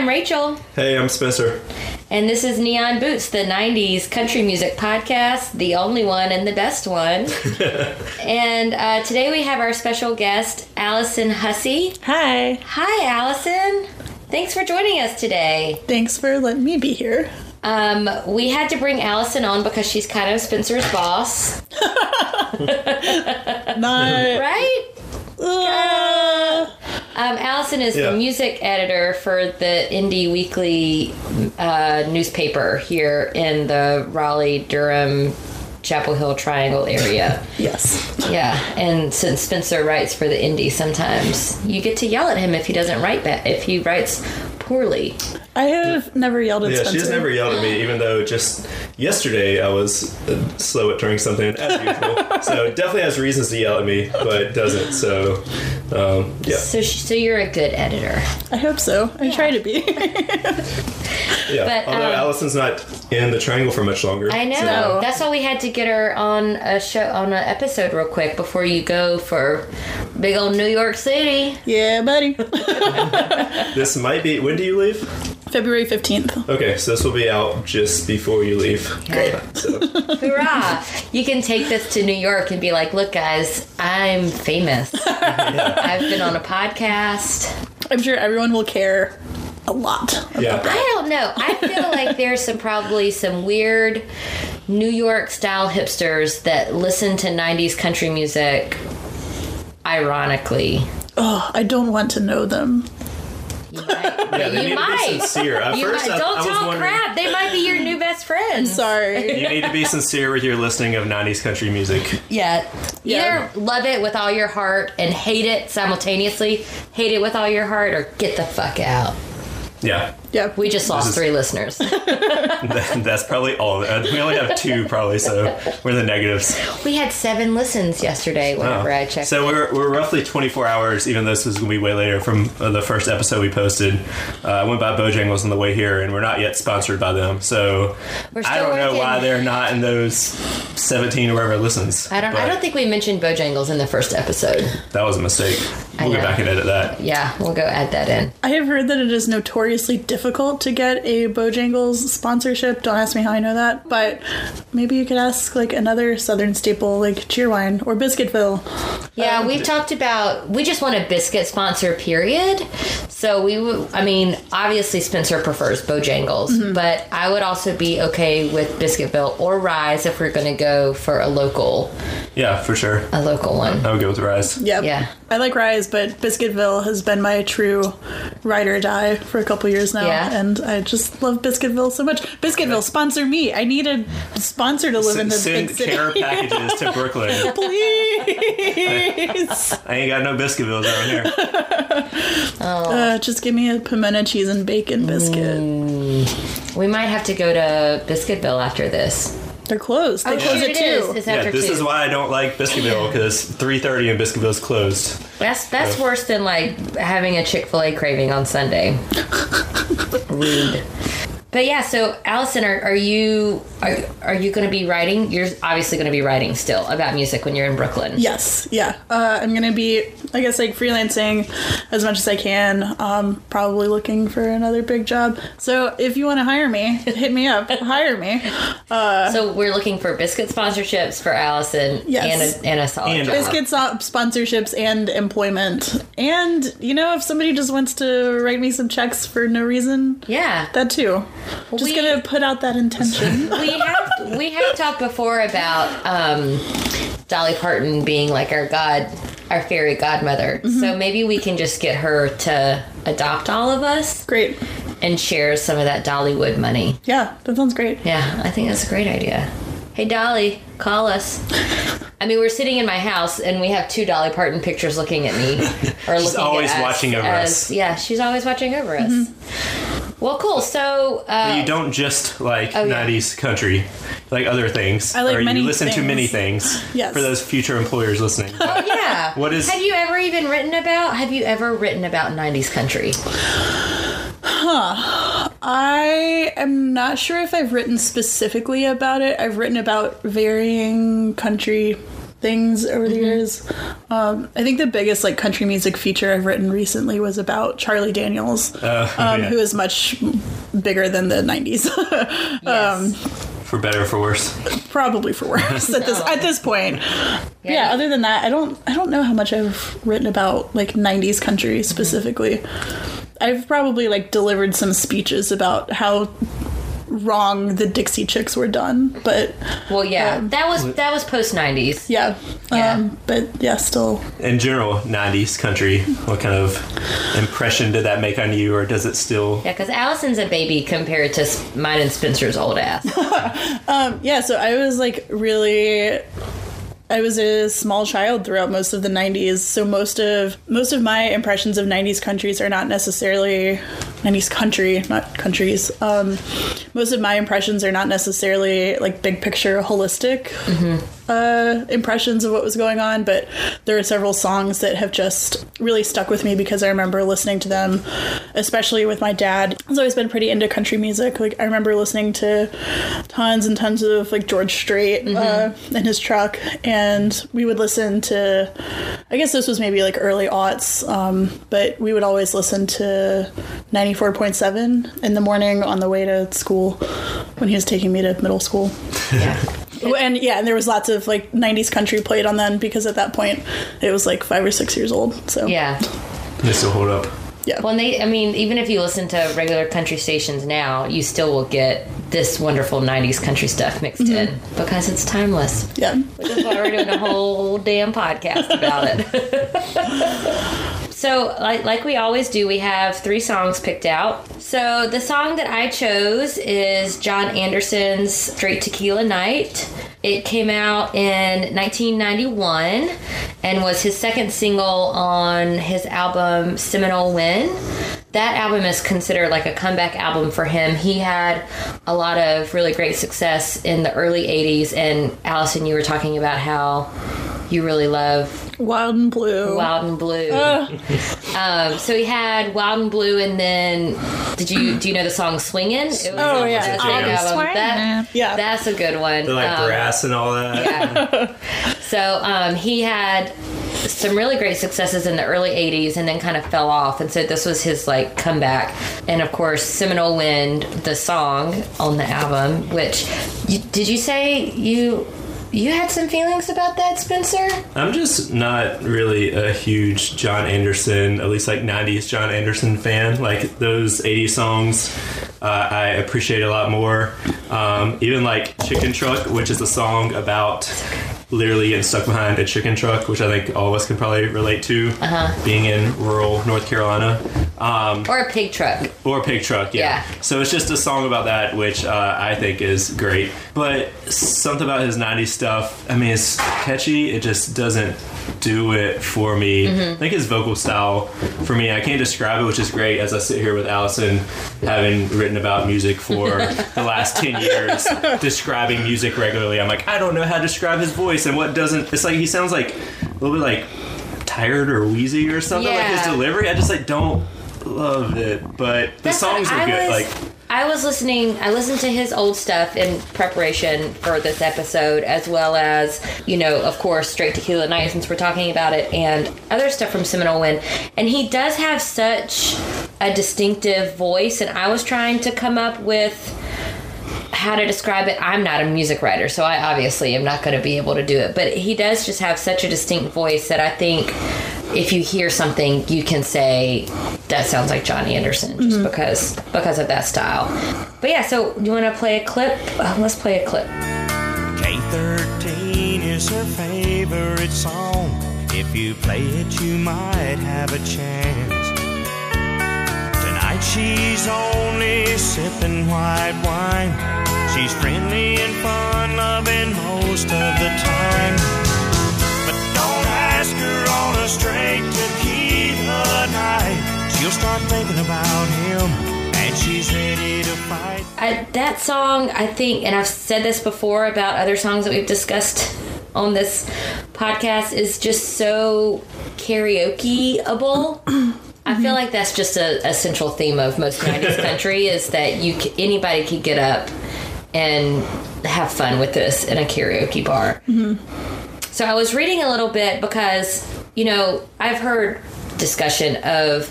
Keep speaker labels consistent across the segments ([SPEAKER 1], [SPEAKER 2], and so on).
[SPEAKER 1] I'm Rachel,
[SPEAKER 2] Hey, I'm Spencer.
[SPEAKER 1] and this is Neon Boots, the 90s country music podcast, the only one and the best one. and uh, today we have our special guest, Allison Hussey.
[SPEAKER 3] Hi.
[SPEAKER 1] Hi, Allison. Thanks for joining us today.
[SPEAKER 3] Thanks for letting me be here.
[SPEAKER 1] Um, we had to bring Allison on because she's kind of Spencer's boss,
[SPEAKER 3] Not.
[SPEAKER 1] right?
[SPEAKER 3] Uh,
[SPEAKER 1] Um, Allison is
[SPEAKER 2] Yeah.
[SPEAKER 1] the music editor for the Indie Weekly uh, newspaper here in the Raleigh, Durham, Chapel Hill Triangle area.
[SPEAKER 3] yes.
[SPEAKER 1] yeah, and since Spencer writes for the Indie, sometimes you get to yell at him if he doesn't write ba- if he writes poorly.
[SPEAKER 3] I have never yelled at Spencer.
[SPEAKER 2] Yeah,
[SPEAKER 3] Spencer.
[SPEAKER 2] she's never yelled at me, even though just yesterday I was uh, slow at turning something as usual. so definitely has reasons to yell at me, but doesn't. So, um, yeah,
[SPEAKER 1] So, so you're a good editor.
[SPEAKER 3] I hope so. I try to be.
[SPEAKER 2] yeah.
[SPEAKER 1] But,
[SPEAKER 2] Although
[SPEAKER 1] um,
[SPEAKER 2] Allison's not in the triangle for much longer.
[SPEAKER 1] I know.
[SPEAKER 2] so-
[SPEAKER 1] That's why we had to get her on a show on an episode real quick before you go for big old New York City.
[SPEAKER 3] yeah, buddy.
[SPEAKER 2] this might be. When do you leave?
[SPEAKER 3] February 15th.
[SPEAKER 2] Okay, so this will be out just before you leave.
[SPEAKER 1] Great.
[SPEAKER 2] So,
[SPEAKER 1] Hurrah! You can take this to New York and be like, look, guys, I'm famous. I've been on a podcast.
[SPEAKER 3] I'm sure everyone will care a lot.
[SPEAKER 2] yeah.
[SPEAKER 1] I don't know. I feel like there's some probably some weird New York style hipsters that listen to 90s country music ironically.
[SPEAKER 3] Oh, I don't want to know them.
[SPEAKER 1] You might.
[SPEAKER 2] Yeah, they
[SPEAKER 1] you
[SPEAKER 2] need
[SPEAKER 1] might.
[SPEAKER 2] to be sincere. At
[SPEAKER 1] You
[SPEAKER 2] first,
[SPEAKER 1] might.
[SPEAKER 2] I,
[SPEAKER 1] Don't
[SPEAKER 2] I was
[SPEAKER 1] talk crap. They might be your new best friends.
[SPEAKER 3] Sorry.
[SPEAKER 2] You need to be sincere with your listening of 90s country music.
[SPEAKER 1] Yeah.
[SPEAKER 3] Yeah.
[SPEAKER 1] Either love it with all your heart and hate it simultaneously, hate it with all your heart, or get the fuck out.
[SPEAKER 2] Yeah.
[SPEAKER 3] Yep.
[SPEAKER 1] We just lost
[SPEAKER 2] is-
[SPEAKER 1] three listeners.
[SPEAKER 2] That's probably all. We only have two, probably, so we're the negatives.
[SPEAKER 1] we had seven listens yesterday whenever I checked.
[SPEAKER 2] So we're, we're roughly 24 hours, even though this is going to be way later from uh, the first episode we posted. Uh, I went by Bojangles on the way here, and we're not yet sponsored by them. So
[SPEAKER 1] We're
[SPEAKER 2] I don't know why they're not in those 17 or wherever listens.
[SPEAKER 1] I don't. I don't think we mentioned Bojangles in the first episode.
[SPEAKER 2] that was a mistake. We'll go back and edit that.
[SPEAKER 1] Yeah, we'll go add that in.
[SPEAKER 3] I have heard that it is notoriously difficult to get a Bojangles sponsorship. Don't ask me how I know that, but maybe you could ask like another Southern staple like Cheerwine or Biscuitville.
[SPEAKER 1] Yeah, um, we've talked about. We just want a biscuit sponsor. Period. So we would. I mean, obviously Spencer prefers Bojangles, mm-hmm. but I would also be okay with Biscuitville or Rise if we're going to go for a local,
[SPEAKER 2] Yeah, for sure.
[SPEAKER 1] a local one.
[SPEAKER 2] I would go with Rise.
[SPEAKER 3] Yep.
[SPEAKER 1] Yeah.
[SPEAKER 3] I like Rise, but Biscuitville has been my true ride or die for a couple years now,
[SPEAKER 1] Yeah.
[SPEAKER 3] and I just love Biscuitville so much. Biscuitville, sponsor me. I need a sponsor to live in this
[SPEAKER 2] Send
[SPEAKER 3] big city.
[SPEAKER 2] care packages to Brooklyn.
[SPEAKER 3] Please,
[SPEAKER 2] I ain't got no Biscuitvilles around here.
[SPEAKER 3] uh, just give me a pimento cheese and bacon biscuit.
[SPEAKER 1] We might have to go to Biscuitville after this.
[SPEAKER 3] They're closed. They
[SPEAKER 1] Oh,
[SPEAKER 3] close
[SPEAKER 1] shit,
[SPEAKER 3] at
[SPEAKER 1] it is.
[SPEAKER 3] two.
[SPEAKER 1] It's
[SPEAKER 2] Yeah, this
[SPEAKER 1] two.
[SPEAKER 2] is why I don't like Biscuitville because 3:30 and Biscuitville's closed.
[SPEAKER 1] That's that's worse than like having a Chick Fil A craving on Sunday. Rude. But yeah, so Allison, are, are you are, are you going to be writing? You're obviously going to be writing still about music when you're in Brooklyn.
[SPEAKER 3] Yes, yeah. Uh, I'm gonna be, I guess, like freelancing as much as I can. Um, probably looking for another big job. So if you want to hire me, hit me up. hire me.
[SPEAKER 1] So we're looking for biscuit sponsorships for Allison
[SPEAKER 3] Yes.
[SPEAKER 1] and a, and a solid
[SPEAKER 2] And-
[SPEAKER 1] job.
[SPEAKER 3] Biscuits, uh, sponsorships, and employment. And you know, if somebody just wants to write me some checks for no reason,
[SPEAKER 1] Yeah.
[SPEAKER 3] that too. Just
[SPEAKER 1] We-
[SPEAKER 3] gonna put out that intention.
[SPEAKER 1] we have we have talked before about um, Dolly Parton being like our god, our fairy godmother.
[SPEAKER 3] Mm-hmm.
[SPEAKER 1] So maybe we can just get her to adopt all of us
[SPEAKER 3] great.
[SPEAKER 1] and share some of that Dollywood money.
[SPEAKER 3] Yeah, that sounds great.
[SPEAKER 1] Yeah, I think that's a great idea. Hey Dolly, call us. I mean, we're sitting in my house and we have two Dolly Parton pictures looking at me, or
[SPEAKER 2] She's
[SPEAKER 1] looking
[SPEAKER 2] always
[SPEAKER 1] at us
[SPEAKER 2] watching over
[SPEAKER 1] as-
[SPEAKER 2] us.
[SPEAKER 1] Yeah, she's always watching over us.
[SPEAKER 3] Mm-hmm.
[SPEAKER 1] Well, cool. So, uh,
[SPEAKER 2] you don't just like
[SPEAKER 1] Oh, yeah.
[SPEAKER 2] 90s country, like other things.
[SPEAKER 3] I like
[SPEAKER 2] or
[SPEAKER 3] many
[SPEAKER 2] you listen to many things.
[SPEAKER 3] Yes.
[SPEAKER 2] For those future employers listening. But
[SPEAKER 1] yeah.
[SPEAKER 2] What is-
[SPEAKER 1] Have you ever even written about? Have you ever written about '90s country? Huh.
[SPEAKER 3] I am not sure if I've written specifically about it. I've written about varying country things over the years. Um, I think the biggest like country music feature I've written recently was about Charlie Daniels,
[SPEAKER 2] Uh,
[SPEAKER 3] um,
[SPEAKER 2] yeah.
[SPEAKER 3] who is much bigger than the '90s.
[SPEAKER 1] Yes.
[SPEAKER 2] for better or for worse.
[SPEAKER 3] Probably for worse at this at this point. Yeah. Other than that, I don't I don't know how much I've written about like '90s country specifically. I've probably like delivered some speeches about how wrong the Dixie Chicks were done, but
[SPEAKER 1] Well, yeah,
[SPEAKER 3] Um,
[SPEAKER 1] that was that was post '90s.
[SPEAKER 3] yeah,
[SPEAKER 1] Yeah.
[SPEAKER 3] Um, but yeah, still
[SPEAKER 2] In general, 90s country, what kind of impression did that make on you, or does it still?
[SPEAKER 1] Yeah, because Allison's a baby compared to mine and Spencer's old ass.
[SPEAKER 3] um, yeah. So I was like really. I was a small child throughout most of the 90s, so most of most of my impressions of 90s countries are not necessarily 90s country, not countries. Um, most of my impressions are not necessarily like big picture, holistic uh, impressions of what was going on, but there are several songs that have just really stuck with me because I remember listening to them, especially with my dad. He's always been pretty into country music. Like I remember listening to tons and tons of like George Strait uh, in his truck, and we would listen to. I guess this was maybe like early aughts, um, but we would always listen to 94.7 in the morning on the way to school when he was taking me to middle school.
[SPEAKER 1] yeah.
[SPEAKER 3] And yeah, and there was lots of like 90s country played on then because at that point it was like five or six years old. So
[SPEAKER 1] Yeah.
[SPEAKER 2] They still hold up.
[SPEAKER 3] yeah.
[SPEAKER 1] Well, and they, I mean, even if you listen to regular country stations now, you still will get this wonderful 90s country stuff mixed mm-hmm. in because it's timeless.
[SPEAKER 3] yeah.
[SPEAKER 1] Which is why we're doing a whole damn podcast about it. so, like, like we always do, we have three songs picked out. So, the song that I chose is John Anderson's Straight Tequila Night. It came out in 1991 and was his second single on his album Seminole Wind. That album is considered like a comeback album for him. He had a lot of really great success in the early 80s, and Allison, you were talking about how you really love
[SPEAKER 3] Wild and Blue.
[SPEAKER 1] Wild and Blue. um, so he had Wild and Blue, and then did you do you know the song Swingin'? It was
[SPEAKER 3] Oh,
[SPEAKER 1] on
[SPEAKER 3] yeah.
[SPEAKER 1] that
[SPEAKER 2] I'll
[SPEAKER 1] album. That-
[SPEAKER 3] Yeah.
[SPEAKER 1] that's a good one.
[SPEAKER 2] They're like
[SPEAKER 1] Um,
[SPEAKER 2] brass and all that.
[SPEAKER 1] yeah. So um, he had some really great successes in the early 80s and then kind of fell off. And so this was his like comeback. And of course, Seminole Wind, the song on the album, which you, did you say you you had some feelings about that, Spencer?
[SPEAKER 2] I'm just not really a huge John Anderson, at least like 90s John Anderson fan. Like those 80s songs, uh, I appreciate it a lot more. Um, even like Chicken Truck, which is a song about literally getting stuck behind a chicken truck, which I think all of us can probably relate to, being in rural North Carolina. Um,
[SPEAKER 1] Or a pig truck?
[SPEAKER 2] or a pig truck, yeah.
[SPEAKER 1] Yeah.
[SPEAKER 2] So it's just a song about that, which uh, I think is great. But something about his '90s stuff, I mean, it's catchy. It just doesn't do it for me. I think his vocal style, for me, I can't describe it, which is great. As I sit here with Allison, having written about music for the last ten years, describing music regularly, I'm like, I don't know how to describe his voice and what doesn't. It's like he sounds like a little bit like tired or wheezy or something. Like his delivery, I just like don't love it. But the
[SPEAKER 1] That's
[SPEAKER 2] songs are good.
[SPEAKER 1] was-
[SPEAKER 2] like
[SPEAKER 1] I was listening. I listened to his old stuff in preparation for this episode, as well as you know, of course, Straight Tequila Night since we're talking about it, and other stuff from Seminole Wind. And he does have such a distinctive voice, and I was trying to come up with how to describe it. I'm not a music writer, so I obviously am not going to be able to do it. But he does just have such a distinct voice that I think if you hear something, you can say that sounds like Johnny Anderson just because because of that style. But yeah, so you want to play a clip? Uh, let's play a clip.
[SPEAKER 4] K13 is her favorite song. If you play it, you might have a chance. Tonight she's only sipping white wine. She's friendly and fun loving most of the time. But don't ask her on a straight tequila night. She'll start thinking about him and she's ready to fight.
[SPEAKER 1] I, that song, I think, and I've said this before about other songs that we've discussed on this podcast, is just so karaokeable. I feel like that's just a, a central theme of most '90s country is that you c- anybody could get up and have fun with this in a karaoke bar. Mm-hmm. So I was reading a little bit because, you know, I've heard discussion of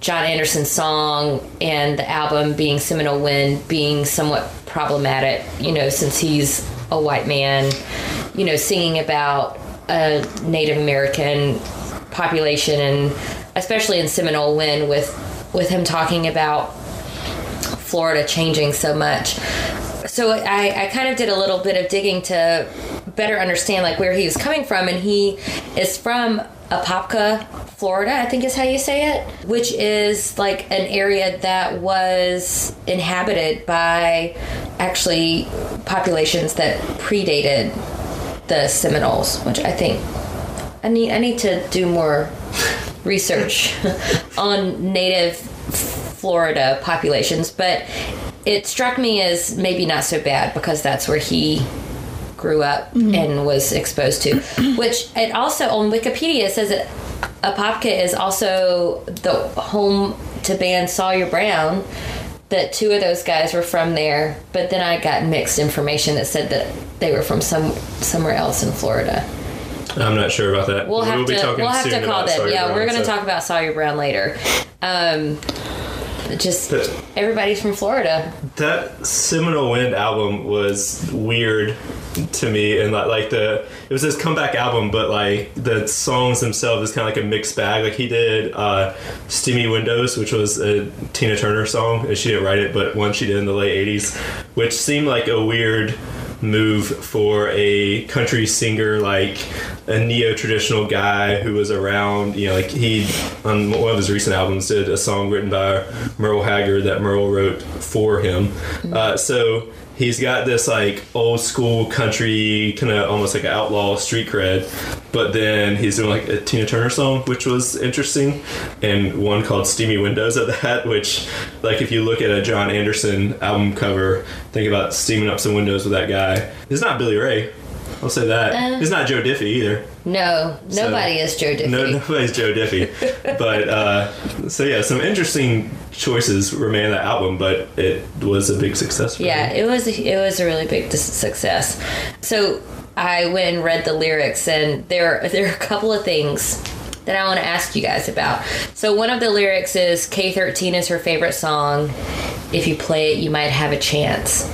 [SPEAKER 1] John Anderson's song and the album being Seminole Wind being somewhat problematic, you know, since he's a white man, you know, singing about a Native American population and especially in Seminole Wind with with him talking about Florida changing so much. So I, I kind of did a little bit of digging to better understand like where he was coming from, and he is from Apopka, Florida, I think is how you say it, which is like an area that was inhabited by actually populations that predated the Seminoles, which I think I need I need to do more research on native Florida populations, but it struck me as maybe not so bad because that's where he grew up and was exposed to. Which it also on Wikipedia says that Apopka is also the home to band Sawyer Brown. That two of those guys were from there, but then I got mixed information that said that they were from some somewhere else in Florida.
[SPEAKER 2] I'm not sure about that.
[SPEAKER 1] We'll have
[SPEAKER 2] be
[SPEAKER 1] to
[SPEAKER 2] talking
[SPEAKER 1] we'll have
[SPEAKER 2] soon
[SPEAKER 1] to call
[SPEAKER 2] about
[SPEAKER 1] them. Yeah,
[SPEAKER 2] Brown,
[SPEAKER 1] we're going to
[SPEAKER 2] so-
[SPEAKER 1] talk about Sawyer Brown later. Um, just everybody's from Florida.
[SPEAKER 2] That Seminole Wind album was weird to me, and like, like the it was his comeback album, but like the songs themselves is kind of like a mixed bag. Like he did uh, "Steamy Windows," which was a Tina Turner song, and she didn't write it, but one she did in the late '80s, which seemed like a weird move for a country singer like a neo-traditional guy who was around you know like he on one of his recent albums did a song written by merle haggard that merle wrote for him. Uh, so he's got this like old school country kind of almost like outlaw street cred but then he's doing like a tina turner song which was interesting and one called steamy windows at that which like if you look at a john anderson album cover think about steaming up some windows with that guy. It's not billy ray i'll say that
[SPEAKER 1] Uh.
[SPEAKER 2] it's not joe diffie either
[SPEAKER 1] No,
[SPEAKER 2] So-
[SPEAKER 1] nobody is Joe Diffie.
[SPEAKER 2] no, nobody's Joe Diffie. but uh, so yeah, some interesting choices were made in that album, but it was a big success. For
[SPEAKER 1] Yeah,
[SPEAKER 2] him.
[SPEAKER 1] it was it was a really big success. So I went and read the lyrics, and there there are a couple of things that I want to ask you guys about. So one of the lyrics is K13 is her favorite song. If you play it, you might have a chance.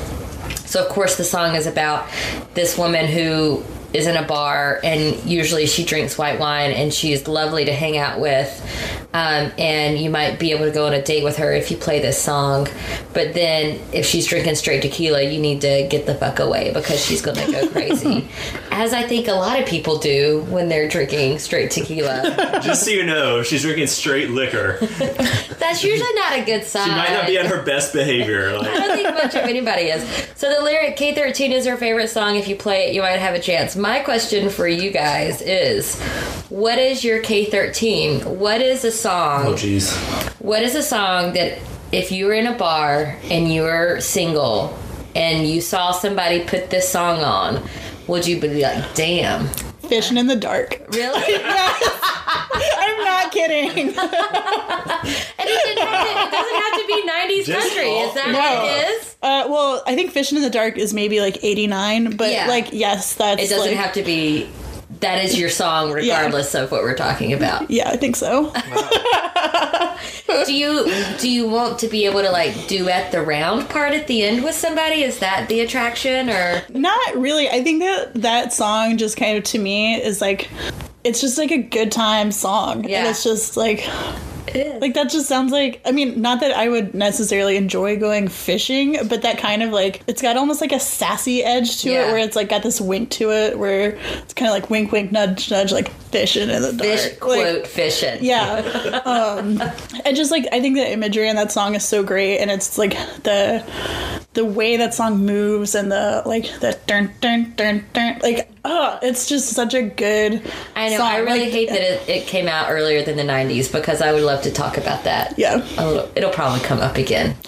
[SPEAKER 1] So of course the song is about this woman who is in a bar and usually she drinks white wine and she's lovely to hang out with. Um, and you might be able to go on a date with her if you play this song. But then if she's drinking straight tequila, you need to get the fuck away because she's going to go crazy. As I think a lot of people do when they're drinking straight tequila.
[SPEAKER 2] Just so you know, she's drinking straight liquor.
[SPEAKER 1] That's usually not a good sign.
[SPEAKER 2] She might not be on her best behavior.
[SPEAKER 1] I don't think much of anybody is. So the lyric K13 is her favorite song. If you play it, you might have a chance. My question for you guys is what is your K13? What is a
[SPEAKER 2] oh
[SPEAKER 1] song?
[SPEAKER 2] jeez.
[SPEAKER 1] What is a song that if you were in a bar and you were single and you saw somebody put this song on, would you be like, damn?
[SPEAKER 3] Fishing in the dark.
[SPEAKER 1] Really?
[SPEAKER 3] I'm not kidding.
[SPEAKER 1] And it, didn't have to, it doesn't have to be 90s
[SPEAKER 2] Just
[SPEAKER 1] country. Is that
[SPEAKER 3] No.
[SPEAKER 1] what it is?
[SPEAKER 3] Uh, well, I think Fishing in the Dark is maybe like 89, but
[SPEAKER 1] Yeah.
[SPEAKER 3] like, yes, that's
[SPEAKER 1] It doesn't
[SPEAKER 3] like,
[SPEAKER 1] have to be. That is your song, regardless of what we're talking about.
[SPEAKER 3] Yeah, I think so.
[SPEAKER 1] Do you do you want to be able to like duet the round part at the end with somebody? Is that the attraction, or
[SPEAKER 3] Not really. I think that that song just kind of to me is like it's just like a good time song. And
[SPEAKER 1] Yeah.
[SPEAKER 3] it's just like like that just sounds like I mean, not that I would necessarily enjoy going fishing, but that kind of like it's got almost like a sassy edge to
[SPEAKER 1] Yeah.
[SPEAKER 3] it where it's like got this wink to it where it's kind of like wink wink nudge nudge like fishing in the dark.
[SPEAKER 1] fish
[SPEAKER 3] Like,
[SPEAKER 1] quote fishing?
[SPEAKER 3] yeah um and just like i think the imagery in that song is so great and it's like the the way that song moves and the like the dun dun dun dun like oh it's just such a good
[SPEAKER 1] I know.
[SPEAKER 3] song.
[SPEAKER 1] I really
[SPEAKER 3] Like,
[SPEAKER 1] hate that it, it came out earlier than the '90s because I would love to talk about that.
[SPEAKER 3] yeah
[SPEAKER 1] A little, it'll probably come up again.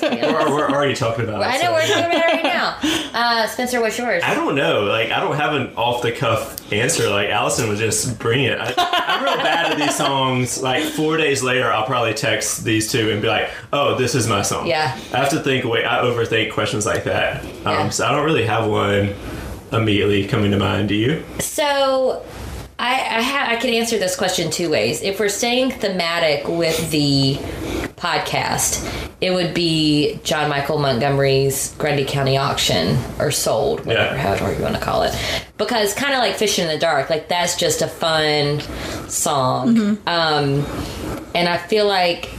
[SPEAKER 2] We're, we're already talking about it.
[SPEAKER 1] I know
[SPEAKER 2] so-
[SPEAKER 1] we're talking about it right now. Uh, Spencer, what's yours?
[SPEAKER 2] I don't know. Like, I don't have an off the cuff answer. Like, Allison was just bring it. I, I'm real bad at these songs. Like, four days later, I'll probably text these two and be like, "Oh, this is my song."
[SPEAKER 1] Yeah.
[SPEAKER 2] I have to think. Wait, I overthink questions like that. Um,
[SPEAKER 1] Yeah.
[SPEAKER 2] So I don't really have one immediately coming to mind. Do you?
[SPEAKER 1] So, I I, ha- I can answer this question two ways. If we're staying thematic with the podcast, it would be John Michael Montgomery's Grundy County Auction or Sold, whatever,
[SPEAKER 2] Yeah.
[SPEAKER 1] however you want to call it. Because kind of like Fishing in the Dark, like that's just a fun song. Um, and I feel like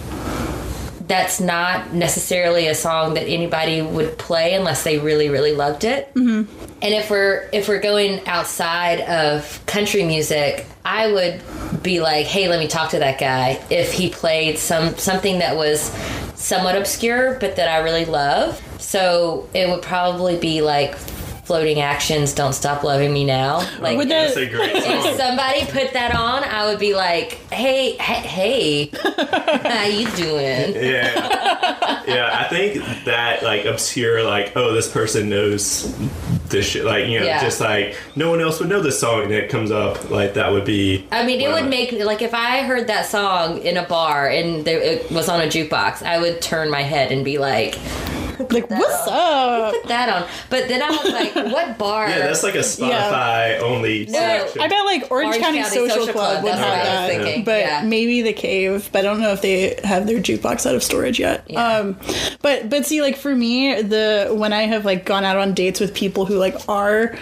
[SPEAKER 1] that's not necessarily a song that anybody would play unless they really really loved it mm-hmm. And if we're if we're going outside of country music i would be like hey let me talk to that guy if he played some something that was somewhat obscure but that i really love so it would probably be like floating actions don't stop loving me now like
[SPEAKER 3] Would that-
[SPEAKER 2] a
[SPEAKER 1] if somebody put that on, I would be like, "Hey, hey, hey, how you doing?"
[SPEAKER 2] yeah, yeah. I think that like obscure, like oh, this person knows this shit. Like you know,
[SPEAKER 1] Yeah.
[SPEAKER 2] just like no one else would know this song, and it comes up. Like that would be.
[SPEAKER 1] I mean, it would
[SPEAKER 2] my-
[SPEAKER 1] make like if I heard that song in a bar and there, it was on a jukebox, I would turn my head and be like,
[SPEAKER 3] Like, what's up?
[SPEAKER 1] "Put that on." But then I was like, "What bar?"
[SPEAKER 2] Yeah, that's like a Spotify only.
[SPEAKER 1] No,
[SPEAKER 2] section.
[SPEAKER 3] I bet like Orange,
[SPEAKER 1] Orange
[SPEAKER 3] County,
[SPEAKER 1] County
[SPEAKER 3] Social,
[SPEAKER 1] Social
[SPEAKER 3] Club,
[SPEAKER 1] Club,
[SPEAKER 3] would have
[SPEAKER 1] what I was
[SPEAKER 3] that,
[SPEAKER 1] thinking,
[SPEAKER 3] but
[SPEAKER 1] yeah.
[SPEAKER 3] maybe the Cave. But I don't know if they have their jukebox out of storage yet.
[SPEAKER 1] Yeah.
[SPEAKER 3] Um, but but see, like for me, the when I have like gone out on dates with people who like are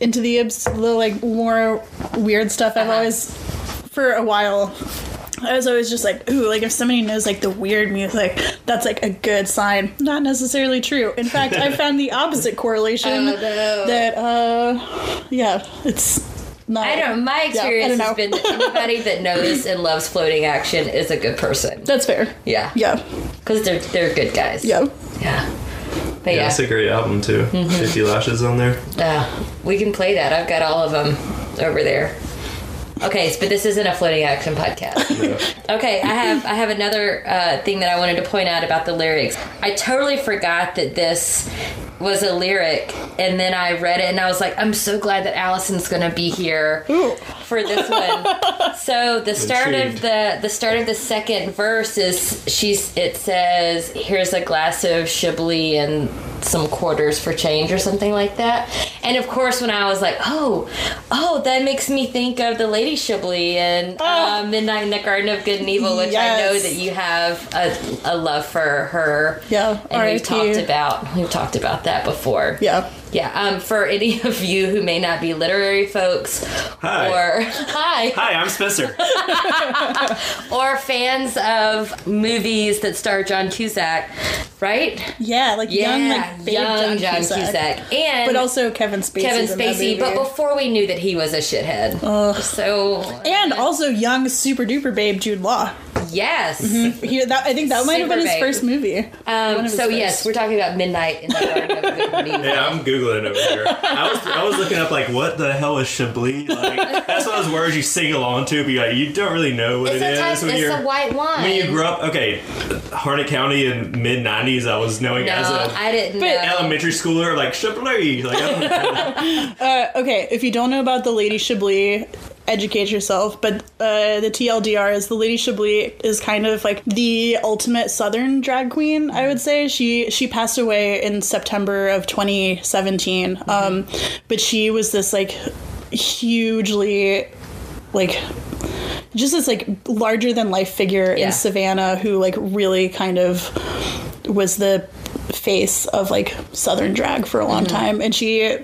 [SPEAKER 3] into the, obs- the like more weird stuff, I've
[SPEAKER 1] Uh-huh.
[SPEAKER 3] always for a while. I was always just like, ooh, like if somebody knows like the weird music, that's like a good sign. Not necessarily true. In fact, I found the opposite correlation.
[SPEAKER 1] Oh, no.
[SPEAKER 3] That uh, yeah, it's not.
[SPEAKER 1] I don't. My
[SPEAKER 3] Yeah,
[SPEAKER 1] experience
[SPEAKER 3] don't
[SPEAKER 1] has been that anybody that knows and loves floating action is a good person.
[SPEAKER 3] That's fair.
[SPEAKER 1] Yeah,
[SPEAKER 3] Yeah,
[SPEAKER 1] because they're they're good guys.
[SPEAKER 3] yeah.
[SPEAKER 1] yeah. But
[SPEAKER 2] Yeah,
[SPEAKER 1] yeah,
[SPEAKER 2] it's a great album too.
[SPEAKER 1] Mm-hmm.
[SPEAKER 2] Fifty Lashes on there.
[SPEAKER 1] Uh, we can play that. I've got all of them over there. Okay, but this isn't a floating action podcast. Okay, I have I have another uh, thing that I wanted to point out about the lyrics. I totally forgot that this was a lyric, and then I read it, and I was like, I'm so glad that Allison's going to be here
[SPEAKER 3] Ooh.
[SPEAKER 1] for this one. so the start of the the start of the second verse is she's it says here's a glass of Chablis and some quarters for change or something like that. And of course, when I was like, oh, oh, that makes me think of the Lady Chablis and uh, Midnight in the Garden of Good and Evil, which I know that you have a, a love for her.
[SPEAKER 3] Yeah,
[SPEAKER 1] and we've
[SPEAKER 3] R.I.P..
[SPEAKER 1] talked about we've talked about that before.
[SPEAKER 3] Yeah.
[SPEAKER 1] Yeah, um, for any of you who may not be literary folks
[SPEAKER 2] Hi.
[SPEAKER 1] or hi
[SPEAKER 2] Hi, I'm Spencer.
[SPEAKER 1] or fans of movies that star John Cusack, right?
[SPEAKER 3] Yeah, like young, like babe
[SPEAKER 1] young
[SPEAKER 3] John, Cusack.
[SPEAKER 1] and
[SPEAKER 3] But also Kevin Spacey.
[SPEAKER 1] Kevin Spacey. But before we knew that he was a shithead, so
[SPEAKER 3] and also young super duper babe Jude Law.
[SPEAKER 1] Yes.
[SPEAKER 3] He, that, I think that might have been his
[SPEAKER 1] babe.
[SPEAKER 3] first movie.
[SPEAKER 1] Um, so
[SPEAKER 3] first.
[SPEAKER 1] yes, we're talking about Midnight in the Garden of Good and
[SPEAKER 2] Yeah, I'm googling over here. I was I was looking up like what the hell is Chablis? Like that's one of those words you sing along to, but you're like you don't really know what
[SPEAKER 1] It's
[SPEAKER 2] it
[SPEAKER 1] a
[SPEAKER 2] is when
[SPEAKER 1] It's
[SPEAKER 2] you're
[SPEAKER 1] a white wine.
[SPEAKER 2] when you grew up. Okay, Harnett County in mid '90s, I was knowing
[SPEAKER 1] no,
[SPEAKER 2] as a
[SPEAKER 1] I didn't
[SPEAKER 3] But-
[SPEAKER 1] know.
[SPEAKER 2] elementary schooler like Chablis. Like I don't know.
[SPEAKER 3] Uh, okay, if you don't know about the Lady Chablis, educate yourself. But uh, the TLDR is the Lady Chablis is kind of like the ultimate Southern drag queen. I would say she she passed away in September of 2017. Um, but she was this like hugely like just this like larger than life figure
[SPEAKER 1] Yeah.
[SPEAKER 3] in Savannah who like really kind of was the face of like southern drag for a long
[SPEAKER 1] Mm-hmm.
[SPEAKER 3] time and she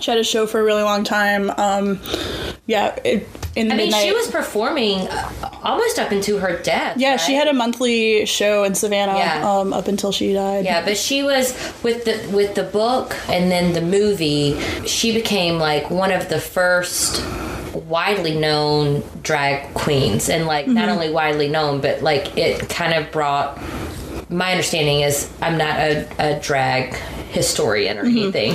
[SPEAKER 3] she had a show for a really long time um yeah it, in
[SPEAKER 1] I mean,
[SPEAKER 3] midnight
[SPEAKER 1] she was performing uh, almost up into her death.
[SPEAKER 3] yeah she had a monthly show in savannah
[SPEAKER 1] Yeah.
[SPEAKER 3] um up until she died
[SPEAKER 1] Yeah, but she was with the with the book and then the movie. She became like one of the first widely known drag queens, and like not
[SPEAKER 3] Mm-hmm.
[SPEAKER 1] only widely known, but like it kind of brought. My understanding is I'm not a, a drag historian or
[SPEAKER 3] Mm-hmm.
[SPEAKER 1] anything,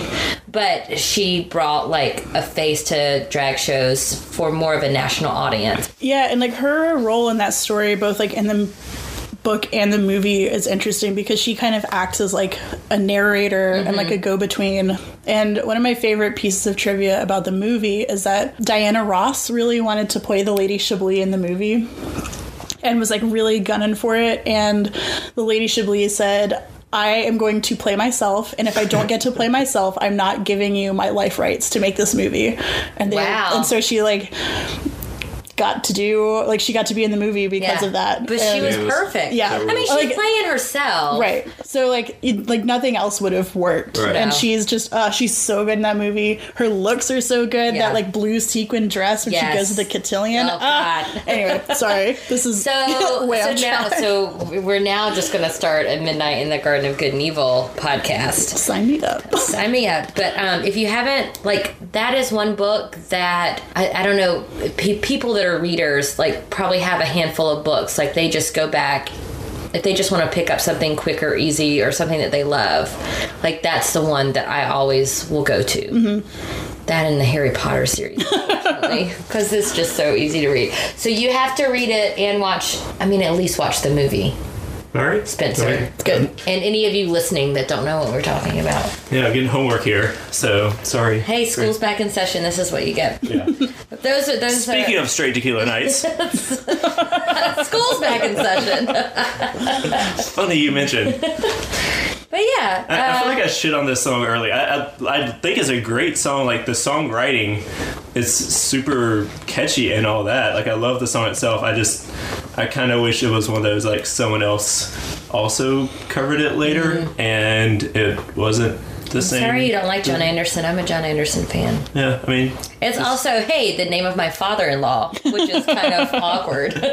[SPEAKER 1] but she brought like a face to drag shows for more of a national audience.
[SPEAKER 3] Yeah, and like her role in that story, both like in the book and the movie, is interesting because she kind of acts as like a narrator and like a go between. And one of my favorite pieces of trivia about the movie is that Diana Ross really wanted to play the Lady Chablis in the movie and was like really gunning for it. And the Lady Chablis said, I am going to play myself, and if I don't get to play myself, I'm not giving you my life rights to make this movie. And they,
[SPEAKER 1] Wow.
[SPEAKER 3] and so she like got to do like she got to be in the movie because
[SPEAKER 1] Yeah.
[SPEAKER 3] of that.
[SPEAKER 1] But she was
[SPEAKER 2] was-
[SPEAKER 1] perfect.
[SPEAKER 3] Yeah.
[SPEAKER 1] I mean, she's
[SPEAKER 3] Like-
[SPEAKER 1] playing herself.
[SPEAKER 3] Right. So like it, like nothing else would have worked.
[SPEAKER 2] Right.
[SPEAKER 3] And
[SPEAKER 1] No.
[SPEAKER 3] she's just uh she's so good in that movie. Her looks are so good.
[SPEAKER 1] Yeah.
[SPEAKER 3] That like blue sequin dress when
[SPEAKER 1] Yes.
[SPEAKER 3] she goes to the cotillion.
[SPEAKER 1] Oh,
[SPEAKER 3] Ah.
[SPEAKER 1] God.
[SPEAKER 3] anyway, sorry. This is
[SPEAKER 1] So,
[SPEAKER 3] way
[SPEAKER 1] so now,
[SPEAKER 3] track.
[SPEAKER 1] so we're now just going to start a Midnight in the Garden of Good and Evil podcast.
[SPEAKER 3] sign me up.
[SPEAKER 1] Sign me up. But um, if you haven't, like, that is one book that I, I don't know. Pe- people that readers, like, probably have a handful of books. Like, they just go back. If they just want to pick up something quick or easy or something that they love, like that's the one that I always will go to.
[SPEAKER 3] Mm-hmm.
[SPEAKER 1] That and the Harry Potter series, because it's just so easy to read. So you have to read it and watch. I mean, at least watch the movie,
[SPEAKER 2] All right,
[SPEAKER 1] Spencer.
[SPEAKER 2] All right.
[SPEAKER 3] It's good.
[SPEAKER 1] And any of you listening that don't know what we're talking about,
[SPEAKER 2] Yeah, I'm getting homework here, so sorry.
[SPEAKER 1] hey, school's back in session. This is what you get.
[SPEAKER 2] Yeah.
[SPEAKER 1] Those are those.
[SPEAKER 2] Speaking
[SPEAKER 1] are,
[SPEAKER 2] of straight tequila nights,
[SPEAKER 1] school's back in session.
[SPEAKER 2] funny you mentioned.
[SPEAKER 1] But yeah,
[SPEAKER 2] I, I feel
[SPEAKER 1] uh,
[SPEAKER 2] like I shit on this song early. I, I I think it's a great song. Like the songwriting, it's super catchy and all that. Like I love the song itself. I just I kind of wish it was one of those like someone else also covered it later and it wasn't the same.
[SPEAKER 1] Mm-hmm. sorry you don't like John Anderson. I'm a John Anderson fan.
[SPEAKER 2] Yeah, I mean,
[SPEAKER 1] It's also hey, the name of my father-in-law, which is kind of awkward.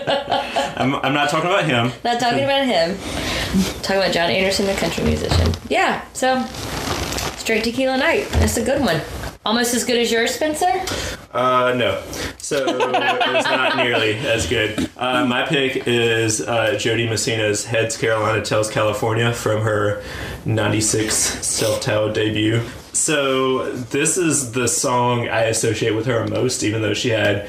[SPEAKER 2] I'm, I'm not talking about him.
[SPEAKER 1] Not talking about him. Talking about John Anderson, the country musician. Yeah, so straight tequila night. That's a good one. Almost as good as yours, Spencer.
[SPEAKER 2] Uh, no. So it's not nearly as good. Uh, my pick is uh, Jo Dee Messina's Heads Carolina Tails California from her 96 self titled debut. So this is the song I associate with her most, even though she had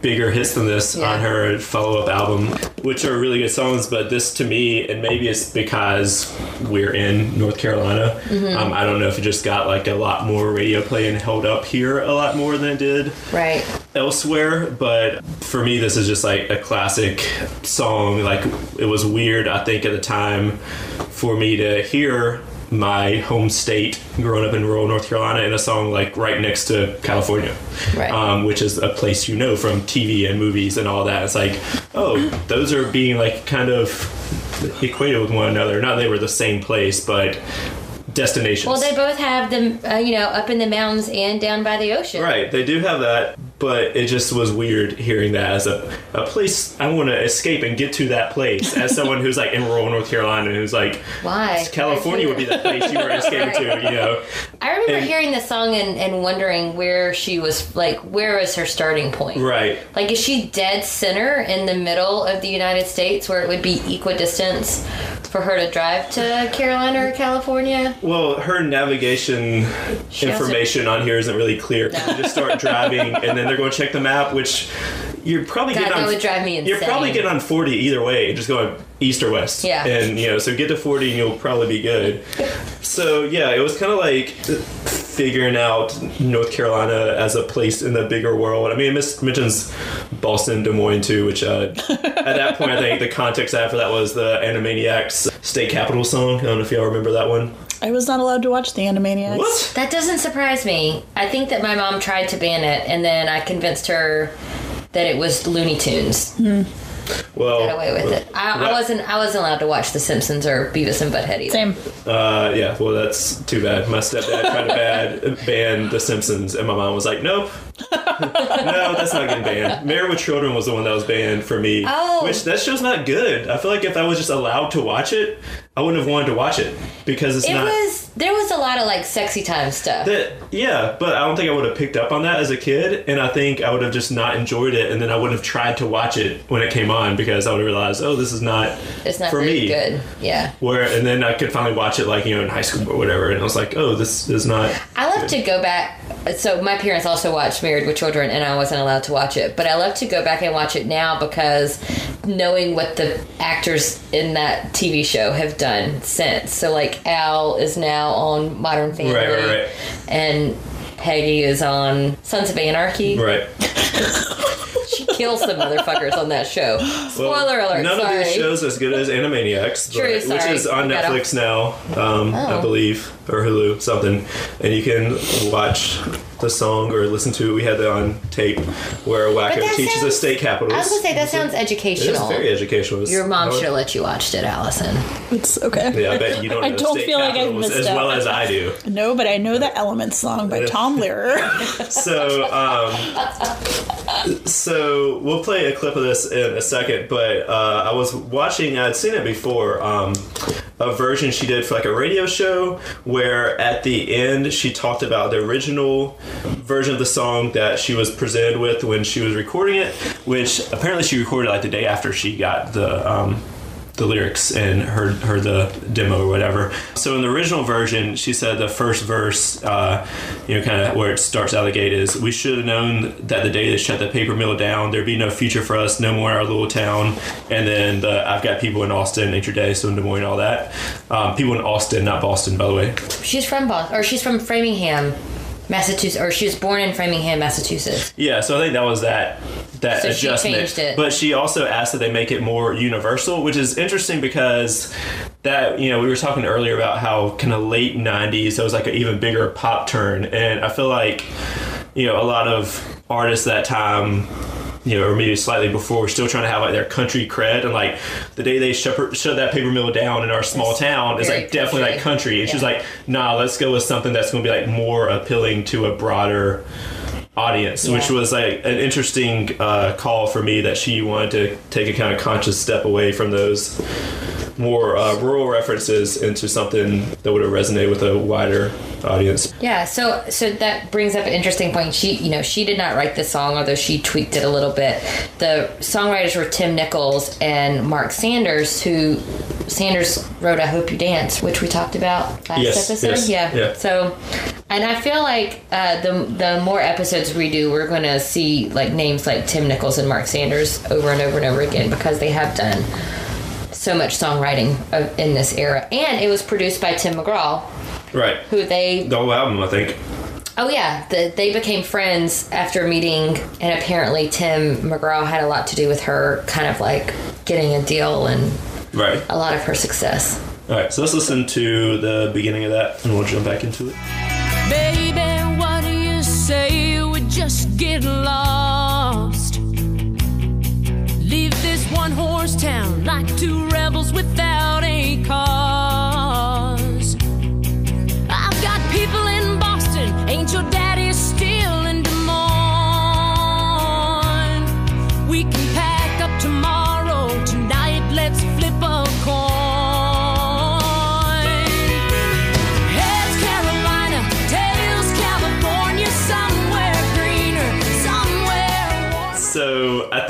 [SPEAKER 2] bigger hits than this
[SPEAKER 1] Yeah.
[SPEAKER 2] on her follow up album, which are really good songs. But this to me, and maybe it's because we're in North Carolina,
[SPEAKER 1] Mm-hmm.
[SPEAKER 2] um, I don't know if it just got like a lot more radio play and held up here a lot more than it did
[SPEAKER 1] Right.
[SPEAKER 2] elsewhere but for me this is just like a classic song like it was weird i think at the time for me to hear my home state growing up in rural north carolina in a song like right next to california.
[SPEAKER 1] Right.
[SPEAKER 2] um, which is a place you know from tv and movies and all that. It's like oh those are being like kind of equated with one another. Not they were the same place but destinations
[SPEAKER 1] Well, they both have them, uh, you know, up in the mountains and down by the ocean.
[SPEAKER 2] Right, they do have that, but it just was weird hearing that as a, a place I want to escape and get to that place as someone who's like in rural North Carolina and who's like,
[SPEAKER 1] Why?
[SPEAKER 2] California would be the place you were escaping to, you know?
[SPEAKER 1] I remember
[SPEAKER 2] and-
[SPEAKER 1] hearing the song and, and wondering where she was, like, where was her starting point?
[SPEAKER 2] Right.
[SPEAKER 1] Like, is she dead center in the middle of the United States where it would be equidistance for her to drive to Carolina or California?
[SPEAKER 2] Well, her navigation
[SPEAKER 1] She
[SPEAKER 2] information on here isn't really clear. You just start driving, and then they're going to check the map, which you're probably
[SPEAKER 1] God,
[SPEAKER 2] getting on.
[SPEAKER 1] would drive me insane.
[SPEAKER 2] You're probably getting on 40 either way, just going east or west.
[SPEAKER 1] Yeah.
[SPEAKER 2] And, you know, so get to 40 and you'll probably be good. So, yeah, it was kind of like figuring out North Carolina as a place in the bigger world. I mean, it mis- mentions Boston, Des Moines, too, which uh, at that point, I think the context after that was the Animaniacs state capital song. I don't know if y'all remember that one.
[SPEAKER 3] I was not allowed to watch the Animaniacs.
[SPEAKER 2] What?
[SPEAKER 1] That doesn't surprise me. I think that my mom tried to ban it, and then I convinced her that it was Looney Tunes.
[SPEAKER 2] Well,
[SPEAKER 1] Got away with it. I, I wasn't. I wasn't allowed to watch The Simpsons or Beavis and Butthead either.
[SPEAKER 3] Same.
[SPEAKER 2] Uh, yeah, well, that's too bad. My stepdad tried to bad, ban The Simpsons, and my mom was like, nope. no, that's not getting banned. Married with Children was the one that was banned for me.
[SPEAKER 1] Oh.
[SPEAKER 2] Which, that show's not good. I feel like if I was just allowed to watch it, I wouldn't have wanted to watch it. Because it's
[SPEAKER 1] It
[SPEAKER 2] not.
[SPEAKER 1] was. There was a lot of like sexy time stuff.
[SPEAKER 2] that, yeah, but I don't think I would have picked up on that as a kid, and I think I would have just not enjoyed it, and then I wouldn't have tried to watch it when it came on because I would have realized, oh, this is not,
[SPEAKER 1] it's not
[SPEAKER 2] for me.
[SPEAKER 1] good. Yeah.
[SPEAKER 2] Where and then I could finally watch it like you know in high school or whatever, and I was like, oh, this is not.
[SPEAKER 1] I love to go back. So my parents also watched Married with Children, and I wasn't allowed to watch it. But I love to go back and watch it now because knowing what the actors in that TV show have done since. So like Al is now on Modern Family,
[SPEAKER 2] Right, right, right.
[SPEAKER 1] and Peggy is on Sons of Anarchy.
[SPEAKER 2] Right.
[SPEAKER 1] she kills some motherfuckers on that show. Spoiler alert.
[SPEAKER 2] None
[SPEAKER 1] sorry.
[SPEAKER 2] of these shows as good as Animaniacs,
[SPEAKER 1] True,
[SPEAKER 2] but- which is on Netflix now, um, I
[SPEAKER 1] Oh.
[SPEAKER 2] believe, or Hulu, something. And you can watch the song or listen to it. We had it on tape where
[SPEAKER 1] Wakko
[SPEAKER 2] teaches
[SPEAKER 1] sounds-
[SPEAKER 2] the state capitals.
[SPEAKER 1] I was gonna say that sounds
[SPEAKER 2] It is
[SPEAKER 1] educational.
[SPEAKER 2] very educational. It's-
[SPEAKER 1] Your mom
[SPEAKER 2] would-
[SPEAKER 1] should have let you watch it, Allison.
[SPEAKER 3] It's okay.
[SPEAKER 2] Yeah, I bet you don't.
[SPEAKER 3] I
[SPEAKER 2] know
[SPEAKER 3] don't
[SPEAKER 2] state
[SPEAKER 3] feel like I
[SPEAKER 2] capitals
[SPEAKER 3] missed
[SPEAKER 2] as
[SPEAKER 3] out.
[SPEAKER 2] well as I do.
[SPEAKER 3] No, but I know the Elements song by Tom Lehrer.
[SPEAKER 2] So, um, so we'll play a clip of this in a second. But uh, I was watching. I'd seen it before. Um, a version she did for like a radio show where at the end she talked about the original version of the song that she was presented with when she was recording it, which apparently she recorded like the day after she got the. Um, the lyrics and heard heard the demo or whatever. So in the original version, she said the first verse, uh, you know, kind of where it starts out the gate is, "We should have known that the day they shut the paper mill down, there'd be no future for us, no more our little town." And then the, I've got people in Austin, Nature Day, so in Des Moines, all that. Um, people in Austin, not Boston, by the way.
[SPEAKER 1] She's from Boston, or she's from Framingham, Massachusetts, or she was born in Framingham, Massachusetts.
[SPEAKER 2] Yeah, so I think that was that that
[SPEAKER 1] So she
[SPEAKER 2] adjustment.
[SPEAKER 1] changed it.
[SPEAKER 2] But she also asked that they make it more universal, which is interesting because that you know we were talking earlier about how kind of late '90s there was like an even bigger pop turn, and I feel like you know a lot of artists that time. You know, or maybe slightly before, were still trying to have like their country cred, and like the day they shut, shut that paper mill down in our small town is like definitely like
[SPEAKER 1] country.
[SPEAKER 2] country. And she's like, nah, let's go with something that's going to be like more appealing to a broader audience, which was like an interesting uh, call for me that she wanted to take a kind of conscious step away from those more uh, rural references into something that would have resonated with a wider audience.
[SPEAKER 1] Yeah, so so that brings up an interesting point. She, you know, she did not write the song, although she tweaked it a little bit. The songwriters were Tim Nichols and Mark Sanders, who Sanders wrote "I Hope You Dance," which we talked about last
[SPEAKER 2] Yes,
[SPEAKER 1] episode.
[SPEAKER 2] yes,
[SPEAKER 1] yeah.
[SPEAKER 2] yeah.
[SPEAKER 1] So, and I feel like uh, the the more episodes we do, we're going to see like names like Tim Nichols and Mark Sanders over and over and over again because they have done so much songwriting uh, in this era, and it was produced by Tim McGraw,
[SPEAKER 2] Right.
[SPEAKER 1] who they
[SPEAKER 2] The whole album, I think.
[SPEAKER 1] Oh yeah, the, they became friends after meeting, and apparently Tim McGraw had a lot to do with her kind of like getting a deal and
[SPEAKER 2] Right.
[SPEAKER 1] a lot of her success.
[SPEAKER 2] All right. So let's listen to the beginning of that, and we'll jump back into it.
[SPEAKER 5] Baby, what do you say we just get lost? One horse town. Like two rebels without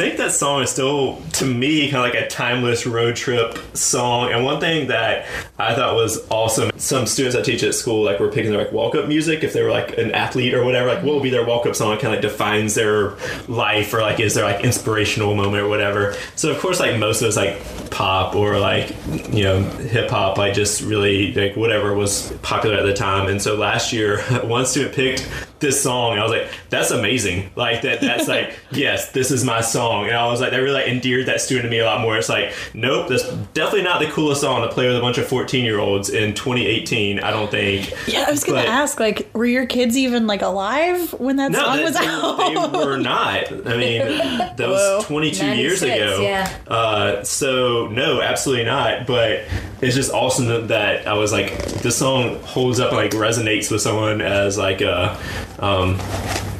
[SPEAKER 2] think that song is still, to me, kind of like a timeless road trip song. And one thing that I thought was awesome, some students I teach at school, like, were picking their like walk up music if they were like an athlete or whatever. Like, what will be their walk up song? Kind of like defines their life or like is their like inspirational moment or whatever. So of course, like most of it's like pop or like you know hip hop, like just really like whatever was popular at the time. And so last year, one student picked this song and I was like, that's amazing. Like that that's like, yes, this is my song. And I was like, that really like endeared that student to me a lot more. It's like, nope, that's definitely not the coolest song to play with a bunch of 14 year olds in 2018, I don't think.
[SPEAKER 3] Yeah, I was gonna
[SPEAKER 2] But-
[SPEAKER 3] ask, like, were your kids even like alive when that song
[SPEAKER 2] they,
[SPEAKER 3] was
[SPEAKER 2] they-
[SPEAKER 3] out?
[SPEAKER 2] they were not. I mean, that
[SPEAKER 3] Whoa.
[SPEAKER 2] was 22 years ago.
[SPEAKER 1] yeah.
[SPEAKER 2] Uh, so no, absolutely not. But it's just awesome that, that I was like, this song holds up and like resonates with someone as like a. Um,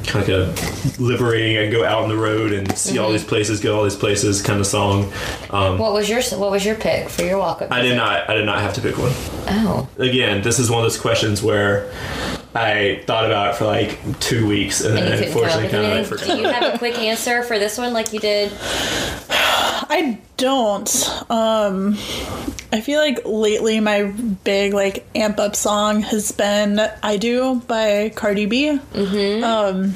[SPEAKER 2] kind of liberating and go out on the road and see
[SPEAKER 1] Mm-hmm.
[SPEAKER 2] all these places, go all these places kind of song. Um,
[SPEAKER 1] What was your What was your pick for your walk up?
[SPEAKER 2] I did not. I did not have to pick one.
[SPEAKER 1] Oh,
[SPEAKER 2] Again, this is one of those questions where I thought about it for like two weeks and
[SPEAKER 1] and you
[SPEAKER 2] then
[SPEAKER 1] couldn't
[SPEAKER 2] unfortunately kind of like forgot.
[SPEAKER 1] Do you have a quick answer for this one, like you did?
[SPEAKER 3] I don't. Um, I feel like lately my big like amp up song has been "I Do" by Cardi B. Mm-hmm. Um,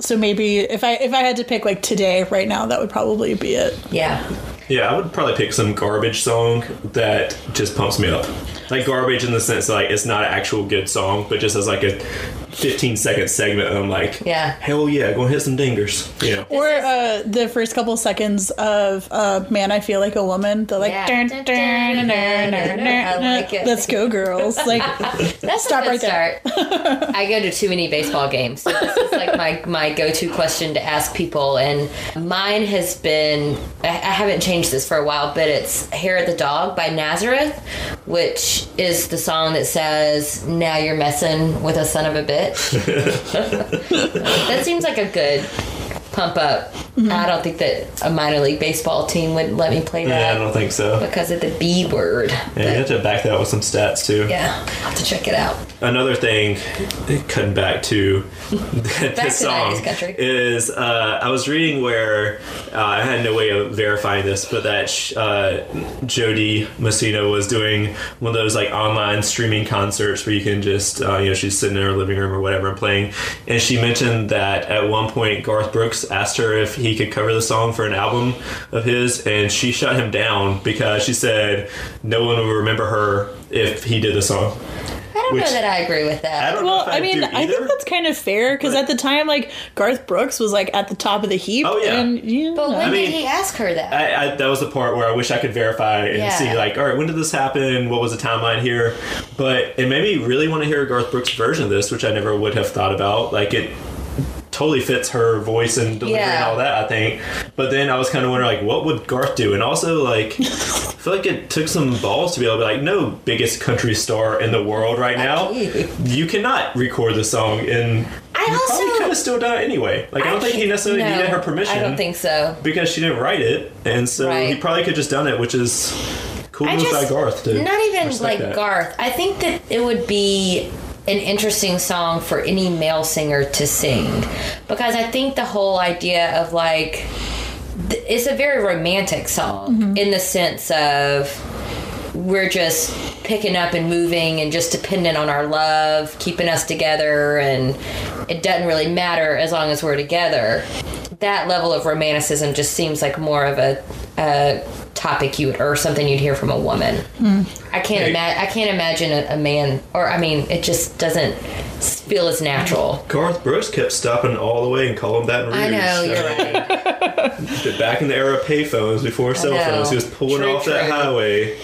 [SPEAKER 3] so maybe if I if I had to pick like today right now, that would probably be it.
[SPEAKER 1] Yeah.
[SPEAKER 2] Yeah, I would probably pick some garbage song that just pumps me up. Like garbage in the sense that like it's not an actual good song, but just as like a 15 second segment. And I'm like,
[SPEAKER 1] Yeah.
[SPEAKER 2] hell yeah, go hit some dingers. Yeah.
[SPEAKER 3] Or uh, the first couple seconds of uh, "Man, I Feel Like a Woman." The like, let's go, girls! Like,
[SPEAKER 1] That's
[SPEAKER 3] Stop
[SPEAKER 1] a good
[SPEAKER 3] right there.
[SPEAKER 1] I go to too many baseball games. So this is like my, my go to question to ask people. And mine has been I, I haven't changed this for a while, but it's Hair of the Dog by Nazareth, which is the song that says, Now you're messing with a son of a bitch. that seems like a good pump up. I don't think that a minor league baseball team would let me play that.
[SPEAKER 2] Yeah, I don't think so.
[SPEAKER 1] because of the B word.
[SPEAKER 2] Yeah, you have to back that up with some stats too.
[SPEAKER 1] Yeah, I'll have to check it out.
[SPEAKER 2] Another thing, cutting back to this
[SPEAKER 1] to
[SPEAKER 2] song,
[SPEAKER 1] 90s country.
[SPEAKER 2] is uh, I was reading where uh, I had no way of verifying this, but that uh, Jo Dee Messina was doing one of those like online streaming concerts where you can just uh, you know she's sitting in her living room or whatever and playing, and she mentioned that at one point Garth Brooks asked her if he could cover the song for an album of his, and she shut him down because she said no one would remember her if he did the song.
[SPEAKER 1] I don't
[SPEAKER 2] Which-
[SPEAKER 1] know that I agree with
[SPEAKER 2] I
[SPEAKER 1] that.
[SPEAKER 2] don't know
[SPEAKER 3] well,
[SPEAKER 2] if
[SPEAKER 3] I mean,
[SPEAKER 2] do
[SPEAKER 3] I think that's kind of fair because at the time, like Garth Brooks was like at the top of the heap.
[SPEAKER 2] Oh, yeah.
[SPEAKER 3] and you
[SPEAKER 1] But
[SPEAKER 3] know.
[SPEAKER 1] when
[SPEAKER 2] mean-
[SPEAKER 1] did he ask her that?
[SPEAKER 2] I, I, that was the part where I wish I could verify and
[SPEAKER 1] Yeah.
[SPEAKER 2] see, like, all right, when did this happen? What was the timeline here? But it made me really want to hear Garth Brooks' version of this, which I never would have thought about. Like, it totally fits her voice and delivery and all that, I think. But then I was kind of wondering, like, what would Garth do? And also, like, I feel like it took some balls to be able to be like, no, biggest country star in the world right now.
[SPEAKER 1] you.
[SPEAKER 2] You cannot record the song, and
[SPEAKER 1] I
[SPEAKER 2] you probably
[SPEAKER 1] also-
[SPEAKER 2] could have still done it anyway. Like, I don't think he necessarily
[SPEAKER 1] No,
[SPEAKER 2] needed her permission
[SPEAKER 1] I don't think so.
[SPEAKER 2] because she didn't write it, and so
[SPEAKER 1] Right.
[SPEAKER 2] he probably could just done it, which is cool
[SPEAKER 1] I
[SPEAKER 2] move
[SPEAKER 1] just
[SPEAKER 2] by Garth. To
[SPEAKER 1] not even like
[SPEAKER 2] that.
[SPEAKER 1] Garth. I think that it would be an interesting song for any male singer to sing. Because I think the whole idea of like it's a very romantic song mm-hmm. in the sense of we're just picking up and moving and just dependent on our love keeping us together and it doesn't really matter as long as we're together. That level of romanticism just seems like more of a, a topic you would or something you'd hear from a woman i can't
[SPEAKER 2] Hey.
[SPEAKER 1] imagine i can't imagine a, a man or i mean it just doesn't feel as natural
[SPEAKER 2] Garth Brooks kept stopping all the way and calling that. Rouge.
[SPEAKER 1] I know, you're
[SPEAKER 2] right. Back in the era of payphones before cell phones, he was pulling
[SPEAKER 1] True,
[SPEAKER 2] off that highway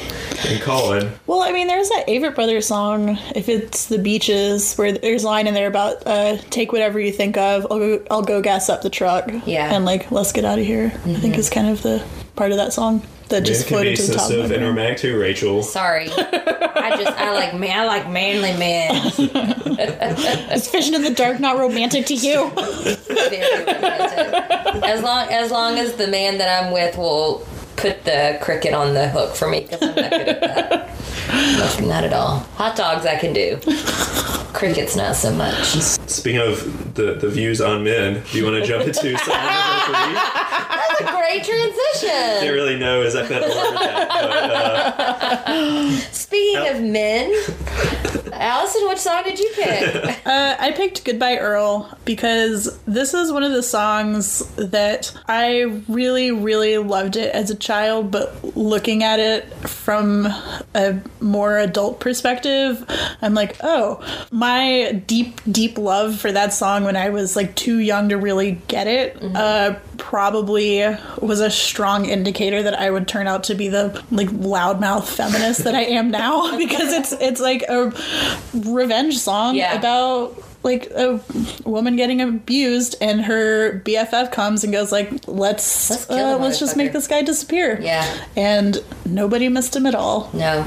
[SPEAKER 2] and calling.
[SPEAKER 3] Well, I mean, there's that Avett Brothers song, if it's the beaches, where there's a line in there about uh, take whatever you think of, I'll go, I'll go gas up the truck.
[SPEAKER 1] Yeah.
[SPEAKER 3] And like, let's get out of here. I think is kind of the part of that song that just
[SPEAKER 2] it can be
[SPEAKER 3] floated to the top
[SPEAKER 2] sensitive
[SPEAKER 3] of my
[SPEAKER 2] and
[SPEAKER 3] brain.
[SPEAKER 2] romantic too, Rachel.
[SPEAKER 1] sorry i just i like man i like manly men
[SPEAKER 3] Is fishing in the dark not romantic to you?
[SPEAKER 1] Very romantic. as long as long as the man that i'm with will put the cricket on the hook for me because i'm not good at that not at all hot dogs i can do crickets not so much
[SPEAKER 2] Speaking of the, the views on men, do you want to jump into song number three?
[SPEAKER 1] that's a great transition
[SPEAKER 2] Didn't really know exactly how to word that, but uh,
[SPEAKER 1] Speaking of men, Allison, which song did you pick?
[SPEAKER 3] Uh, I picked Goodbye Earl because this is one of the songs that I really, really loved it as a child, but looking at it from a more adult perspective, I'm like, oh, my deep, deep love for that song when I was like too young to really get it uh, probably was a strong indicator that I would turn out to be the like loudmouth feminist that I am now because it's it's like a revenge song
[SPEAKER 1] Yeah.
[SPEAKER 3] about like a woman getting abused and her BFF comes and goes like let's
[SPEAKER 1] Let's
[SPEAKER 3] uh, let's just make this guy disappear
[SPEAKER 1] Yeah.
[SPEAKER 3] and nobody missed him at all
[SPEAKER 1] No.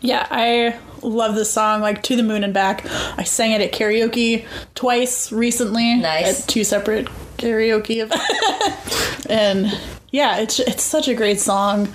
[SPEAKER 3] yeah I love this song like to the moon and back I sang it at karaoke twice recently
[SPEAKER 1] Nice.
[SPEAKER 3] at two separate karaoke events and yeah it's it's such a great song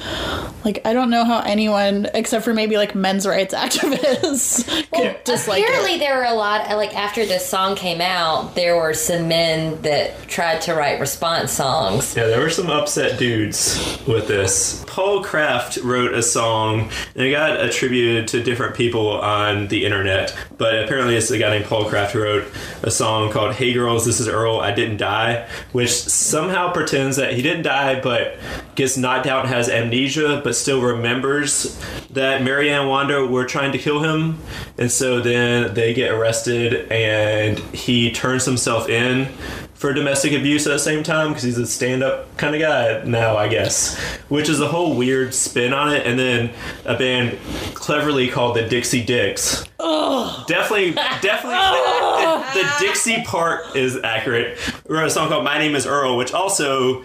[SPEAKER 3] like I don't know how anyone except for maybe like men's rights activists could dislike it
[SPEAKER 1] Apparently, there were a lot. Like after this song came out, there were some men that tried to write response songs.
[SPEAKER 2] Yeah, there were some upset dudes with this. Paul Kraft wrote a song, and it got attributed to different people on the internet. but apparently it's a guy named Paul Kraft who wrote a song called "Hey Girls, This Is Earl, I Didn't Die," which somehow pretends that he didn't die, but gets knocked out and has amnesia, but still remembers that Marianne and Wanda were trying to kill him, and so then they get arrested, and he turns himself in for domestic abuse at the same time because he's a stand-up kind of guy now, I guess. Which is a whole weird spin on it, and then a band cleverly called the Dixie Dicks. Definitely, definitely, the, the Dixie part is accurate. We wrote a song called "My Name Is Earl," which also,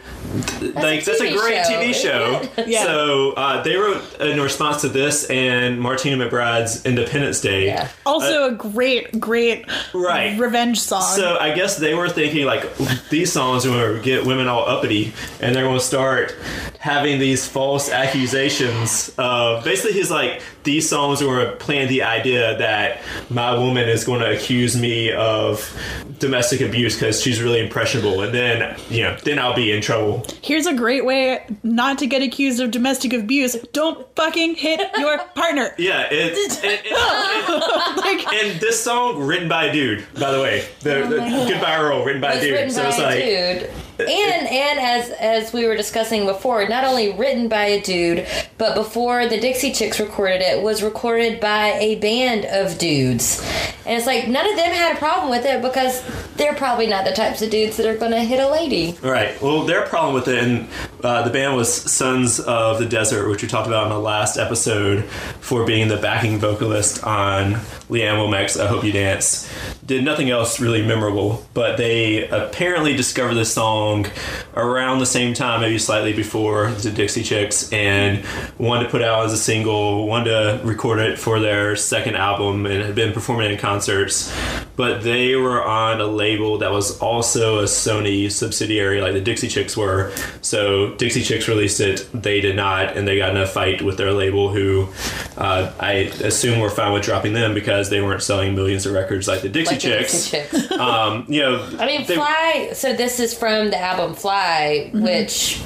[SPEAKER 2] like, that's a great
[SPEAKER 1] show,
[SPEAKER 2] TV show.
[SPEAKER 3] Yeah.
[SPEAKER 2] So uh, they wrote in response to this and Martina McBride's Independence Day.
[SPEAKER 1] Yeah.
[SPEAKER 3] Also, a great, great
[SPEAKER 2] Right.
[SPEAKER 3] revenge song.
[SPEAKER 2] So I guess they were thinking like these songs are going to get women all uppity, and they're going to start having these false accusations. Of basically, he's like these songs were planting the idea that my woman is going to accuse me of domestic abuse because she's really impressionable, and then you know then I'll be in trouble.
[SPEAKER 3] Here's a great way not to get accused of domestic abuse. Don't fucking hit your partner.
[SPEAKER 2] Yeah, it's and, and-
[SPEAKER 3] Like,
[SPEAKER 2] and this song written by a dude, by the way. The, the oh Goodbye Earl written by a dude.
[SPEAKER 1] written
[SPEAKER 2] So
[SPEAKER 1] by
[SPEAKER 2] it's
[SPEAKER 1] a
[SPEAKER 2] like
[SPEAKER 1] dude. And and as as we were discussing before, not only written by a dude, but before the Dixie Chicks recorded it, was recorded by a band of dudes. And it's like none of them had a problem with it because they're probably not the types of dudes that are going to hit a lady.
[SPEAKER 2] Right. Well, their problem with it, and uh, the band was Sons of the Desert, which we talked about in the last episode, for being the backing vocalist on Lee Ann Womack's "I Hope You Dance." Did nothing else really memorable, but they apparently discovered this song around the same time, maybe slightly before the Dixie Chicks, and wanted to put it out as a single, wanted to record it for their second album, and had been performing in concerts. But they were on a label that was also a Sony subsidiary, like the Dixie Chicks were. So Dixie Chicks released it, they did not, and they got in a fight with their label, who uh, I assume were fine with dropping them because they weren't selling millions of records like the Dixie
[SPEAKER 1] Like the
[SPEAKER 2] Chicks.
[SPEAKER 1] Dixie Chicks.
[SPEAKER 2] Um, you know,
[SPEAKER 1] I mean,
[SPEAKER 2] they-
[SPEAKER 1] Fly. So this is from the album Fly, which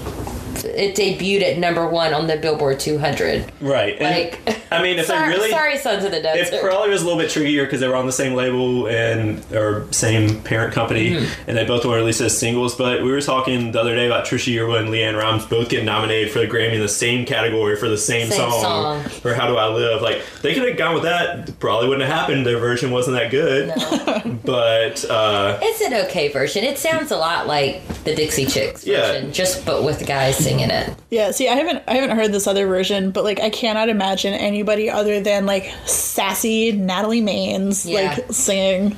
[SPEAKER 1] it debuted at number one on the Billboard 200.
[SPEAKER 2] right? And,
[SPEAKER 1] Like,
[SPEAKER 2] I mean, if
[SPEAKER 1] sorry,
[SPEAKER 2] they really,
[SPEAKER 1] sorry, Sons of the Desert.
[SPEAKER 2] It probably was a little bit trickier because they were on the same label and or same parent company,
[SPEAKER 1] Mm-hmm.
[SPEAKER 2] and they both were released as singles. But we were talking the other day about Trisha Yearwood and LeAnn Rimes both getting nominated for the Grammy in the same category for the same,
[SPEAKER 1] Same
[SPEAKER 2] song,
[SPEAKER 1] song.
[SPEAKER 2] for "How Do I Live." Like they could have gone with that, probably wouldn't have happened. Their version wasn't that good, but uh,
[SPEAKER 1] It's an okay version. It sounds a lot like the Dixie Chicks
[SPEAKER 2] Yeah.
[SPEAKER 1] version, just but with guys singing it.
[SPEAKER 3] yeah, see, I haven't, I haven't heard this other version, but like, I cannot imagine anybody other than like sassy Natalie Maines
[SPEAKER 1] Yeah.
[SPEAKER 3] like singing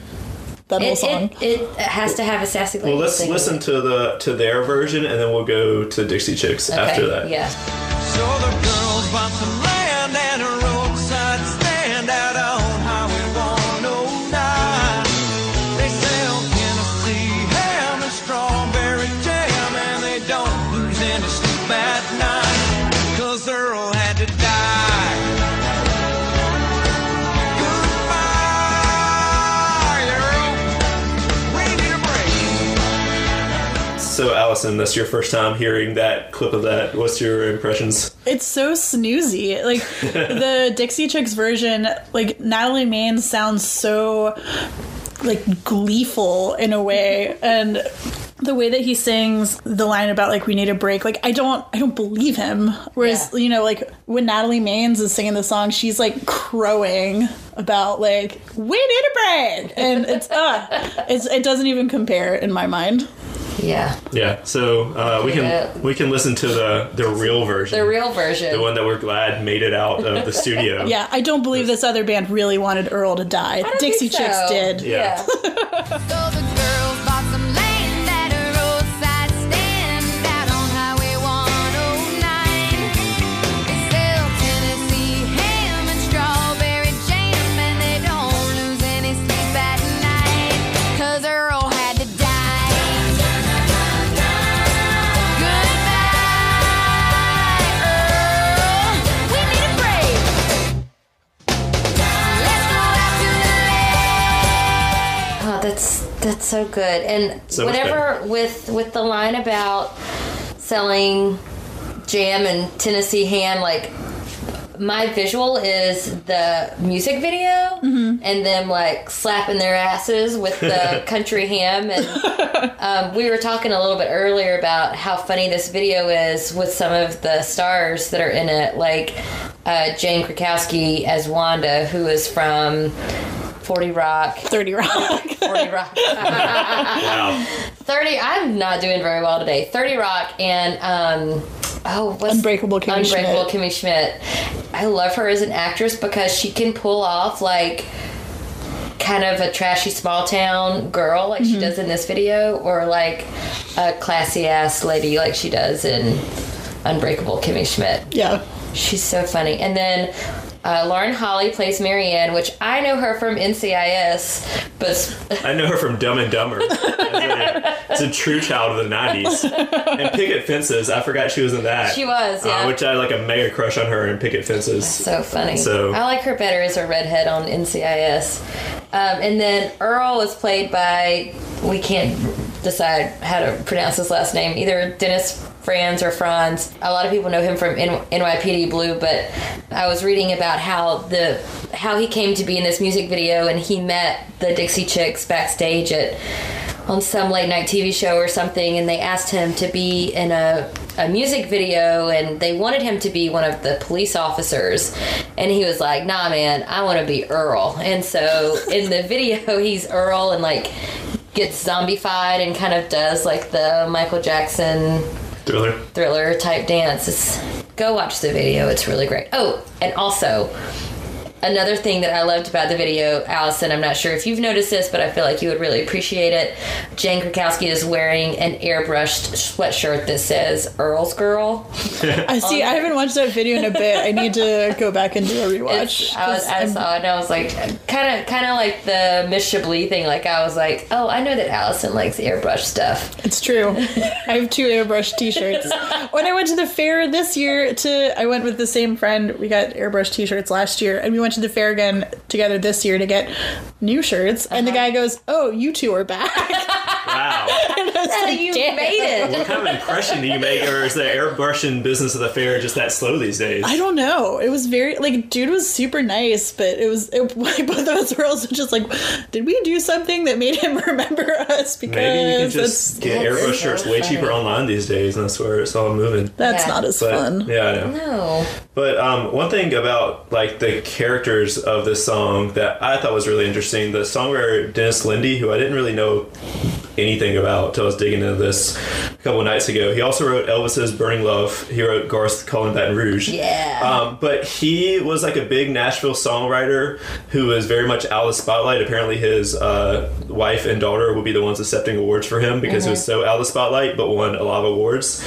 [SPEAKER 3] that whole song.
[SPEAKER 1] it, it has to have a sassy lady
[SPEAKER 2] well, let's
[SPEAKER 1] singing
[SPEAKER 2] listen to the to their version, and then we'll go to Dixie Chicks
[SPEAKER 1] Okay,
[SPEAKER 2] after that.
[SPEAKER 1] Yeah.
[SPEAKER 6] So
[SPEAKER 2] Allison, that's your first time hearing that clip of that. What's your impressions?
[SPEAKER 3] It's so snoozy. Like the Dixie Chicks version, like Natalie Maines sounds so like gleeful in a way and the way that he sings the line about like we need a break like i don't i don't believe him whereas
[SPEAKER 1] Yeah.
[SPEAKER 3] you know like when natalie maines is singing the song she's like crowing about like we need a break and it's uh it's it doesn't even compare in my mind
[SPEAKER 1] Yeah.
[SPEAKER 2] Yeah, so uh, we
[SPEAKER 1] Yeah.
[SPEAKER 2] can we can listen to the the real version,
[SPEAKER 1] The real version.
[SPEAKER 2] the one that we're glad made it out of the studio.
[SPEAKER 3] yeah i don't believe this other band really wanted earl to die
[SPEAKER 1] I don't
[SPEAKER 3] dixie
[SPEAKER 1] think
[SPEAKER 3] chicks did
[SPEAKER 2] Yeah.
[SPEAKER 5] So
[SPEAKER 1] that's that's so good. And
[SPEAKER 2] So much
[SPEAKER 1] whatever with with the line about selling jam and Tennessee ham, like my visual is the music video
[SPEAKER 3] Mm-hmm.
[SPEAKER 1] and them like slapping their asses with the country ham. And um, we were talking a little bit earlier about how funny this video is with some of the stars that are in it, like uh, Jane Krakowski as Wanda, who is from 40 Rock.
[SPEAKER 3] 30 Rock.
[SPEAKER 1] 40 Rock.
[SPEAKER 2] Wow.
[SPEAKER 1] 30 i'm not doing very well today 30 rock and um oh what's
[SPEAKER 3] Unbreakable Kimmy
[SPEAKER 1] unbreakable
[SPEAKER 3] Schmidt.
[SPEAKER 1] kimmy schmidt i love her as an actress because she can pull off like kind of a trashy small town girl like
[SPEAKER 3] Mm-hmm.
[SPEAKER 1] she does in this video or like a classy ass lady like she does in unbreakable kimmy schmidt
[SPEAKER 3] Yeah.
[SPEAKER 1] she's so funny and then uh, Lauren Holly plays Marianne, which I know her from NCIS, but
[SPEAKER 2] I know her from Dumb and Dumber. It's a, a true child of the '90s, and Picket Fences. I forgot she was in that.
[SPEAKER 1] She was,
[SPEAKER 2] Uh,
[SPEAKER 1] yeah.
[SPEAKER 2] which I had like a mega crush on her in Picket Fences.
[SPEAKER 1] So funny.
[SPEAKER 2] So-
[SPEAKER 1] I like her better as a redhead on NCIS. Um, and then Earl is played by we can't decide how to pronounce his last name either Dennis Franz or Franz. A lot of people know him from N- NYPD Blue, but I was reading about how the how he came to be in this music video and he met the Dixie Chicks backstage at on some late night TV show or something, and they asked him to be in a, a music video, and they wanted him to be one of the police officers. And he was like, nah, man, I want to be Earl. And so in the video, he's Earl and like gets zombified and kind of does like the Michael Jackson
[SPEAKER 2] Thriller.
[SPEAKER 1] thriller type dance. It's, go watch the video. It's really great. Oh, and also another thing that I loved about the video, Allison, I'm not sure if you've noticed this, but I feel like you would really appreciate it. Jane Krakowski is wearing an airbrushed sweatshirt that says Earl's Girl.
[SPEAKER 3] I see. I haven't watched that video in a bit. I need to go back and do a rewatch.
[SPEAKER 1] I was
[SPEAKER 3] 'cause
[SPEAKER 1] I saw it and I was like kind of kind of like the Miss Chablis thing. Like I was like, oh, I know that Allison likes airbrush stuff.
[SPEAKER 3] It's true. I have two airbrush t-shirts. When I went to the fair this year to I went with the same friend. We got airbrush t-shirts last year and we went to the fair again together this year to get new shirts and the
[SPEAKER 1] Uh-huh.
[SPEAKER 3] guy goes, "Oh, you two are back."
[SPEAKER 2] Wow.
[SPEAKER 3] And I was like,
[SPEAKER 1] you
[SPEAKER 3] "Damn."
[SPEAKER 1] made it.
[SPEAKER 2] what kind of impression do you make, or is the airbrushing business of the fair just that slow these days?
[SPEAKER 3] I don't know. It was very like dude was super nice, but it was it, like both of us were also just like, did we do something that made him remember us? Because
[SPEAKER 2] Maybe you can just get
[SPEAKER 1] That's
[SPEAKER 2] airbrush
[SPEAKER 1] so
[SPEAKER 2] shirts way cheaper online these days, and that's where it's all moving.
[SPEAKER 3] that's
[SPEAKER 1] Yeah.
[SPEAKER 3] not as
[SPEAKER 2] But
[SPEAKER 3] fun.
[SPEAKER 2] yeah, I know.
[SPEAKER 1] No.
[SPEAKER 2] But um, one thing about like the characters of this song that I thought was really interesting, the songwriter Dennis Linde, who I didn't really know anything about till I was digging into this a couple nights ago. He also wrote Elvis's "Burning Love." He wrote Garth Calling Baton Rouge.
[SPEAKER 1] Yeah.
[SPEAKER 2] Um, but he was like a big Nashville songwriter who was very much out of the spotlight. Apparently, his uh, wife and daughter would be the ones accepting awards for him because he was so out of the spotlight, but won a lot of awards.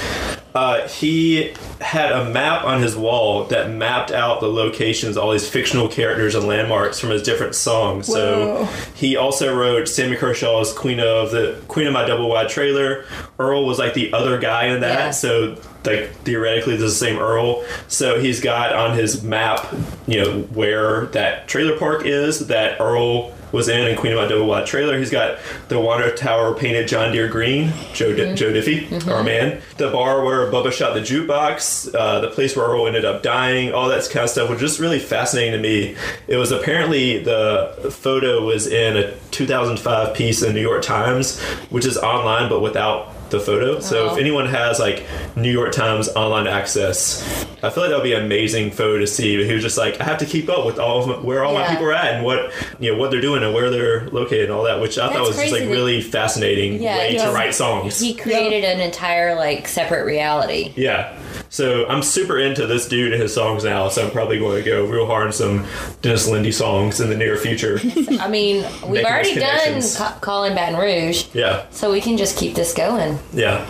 [SPEAKER 2] Uh, he had a map on his wall that mapped out the locations, all these fictional characters and landmarks from his different songs. So he also wrote Sammy Kershaw's "Queen of the Queen of My Double Wide Trailer." Earl was like the other guy in that,
[SPEAKER 1] Yeah.
[SPEAKER 2] so like theoretically this is the same Earl. So he's got on his map, you know, where that trailer park is that Earl was in and Queen of My Double Wide Trailer. He's got the Water Tower painted John Deere green, Joe Di- Joe Diffie, our man. The bar where Bubba shot the jukebox, uh, the place where Earl ended up dying, all that kind of stuff was just really fascinating to me. It was apparently the photo was in a 2005 piece in the New York Times, which is online but without the photo. So
[SPEAKER 1] Oh.
[SPEAKER 2] if anyone has like New York Times online access, I feel like that would be an amazing photo to see. But he was just like, I have to keep up with all of my, where all my people are at and what you know what they're doing and where they're located and all that, which I thought
[SPEAKER 1] That's
[SPEAKER 2] was just like
[SPEAKER 1] that-
[SPEAKER 2] really fascinating
[SPEAKER 1] Yeah,
[SPEAKER 2] way to write songs.
[SPEAKER 1] He created an entire like separate reality.
[SPEAKER 2] yeah. So I'm super into this dude and his songs now, so I'm probably going to go real hard on some Dennis Linde songs in the near future.
[SPEAKER 1] I mean, we've already done ca- Calling Baton Rouge,
[SPEAKER 2] yeah.
[SPEAKER 1] so we can just keep this going.
[SPEAKER 2] Yeah.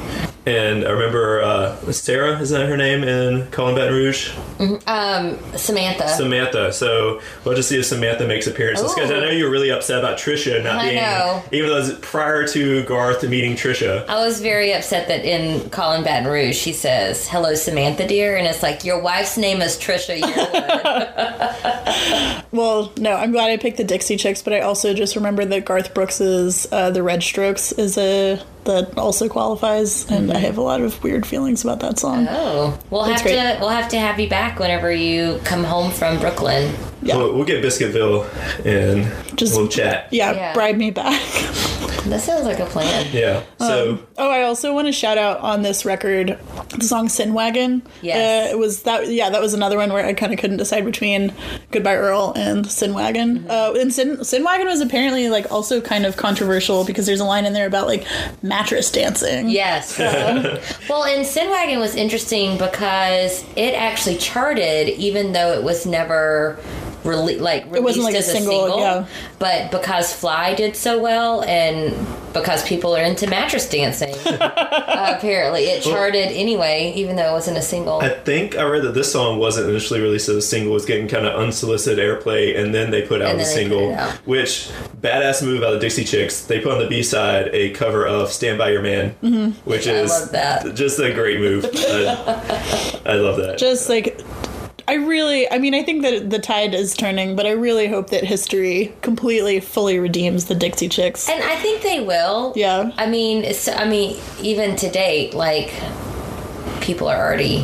[SPEAKER 2] And I remember uh, Sarah, is that her name in Calling Baton Rouge?
[SPEAKER 1] Um, Samantha.
[SPEAKER 2] Samantha. So we'll just see if Samantha makes appearances. Because I know you're really upset about Trisha not
[SPEAKER 1] I
[SPEAKER 2] being,
[SPEAKER 1] know.
[SPEAKER 2] even though it was prior to Garth meeting Trisha.
[SPEAKER 1] I was very upset that in Calling Baton Rouge she says, "Hello, Samantha, dear," and it's like your wife's name is Trisha
[SPEAKER 3] Well, no, I'm glad I picked the Dixie Chicks, but I also just remember that Garth Brooks's uh, "The Red Strokes" is a that also qualifies, and and I have a lot of weird feelings about that song.
[SPEAKER 1] Oh, we'll
[SPEAKER 3] That's
[SPEAKER 1] have
[SPEAKER 3] great.
[SPEAKER 1] to we'll have to have you back whenever you come home from Brooklyn.
[SPEAKER 3] Yeah.
[SPEAKER 2] We'll, we'll get Biscuitville and
[SPEAKER 3] Just-
[SPEAKER 2] we'll chat.
[SPEAKER 3] Yeah,
[SPEAKER 1] Yeah.
[SPEAKER 3] bribe me back.
[SPEAKER 1] That sounds like a plan.
[SPEAKER 2] Yeah. So
[SPEAKER 3] Oh, I also want to shout out on this record the song "Sin Wagon."
[SPEAKER 1] Yes.
[SPEAKER 3] uh, it was that. Yeah, that was another one where I kind of couldn't decide between "Goodbye Earl" and "Sin Wagon."
[SPEAKER 1] Mm-hmm.
[SPEAKER 3] Uh, and Sin, Sin Wagon was apparently like also kind of controversial because there's a line in there about like mattress dancing.
[SPEAKER 1] Yes. well, and Sin Wagon was interesting because it actually charted, even though it was never rele- like released
[SPEAKER 3] wasn't like a
[SPEAKER 1] as a
[SPEAKER 3] single,
[SPEAKER 1] single.
[SPEAKER 3] yeah.
[SPEAKER 1] But because Fly did so well, and because people are into mattress dancing, uh, apparently it charted anyway, even though it wasn't a single.
[SPEAKER 2] I think I read that this song wasn't initially released as a single, was getting kind of unsolicited airplay, and then they put out the
[SPEAKER 1] then they put
[SPEAKER 2] single,
[SPEAKER 1] out.
[SPEAKER 2] which badass move out of Dixie Chicks. They put on the B side a cover of "Stand by Your Man," which is
[SPEAKER 1] love that.
[SPEAKER 2] just a great move. I, I love that.
[SPEAKER 3] Just like. I really, I mean, I think that the tide is turning, but I really hope that history completely, fully redeems the Dixie Chicks.
[SPEAKER 1] and I think they will.
[SPEAKER 3] Yeah.
[SPEAKER 1] I mean, it's, I mean, even to date, like people are already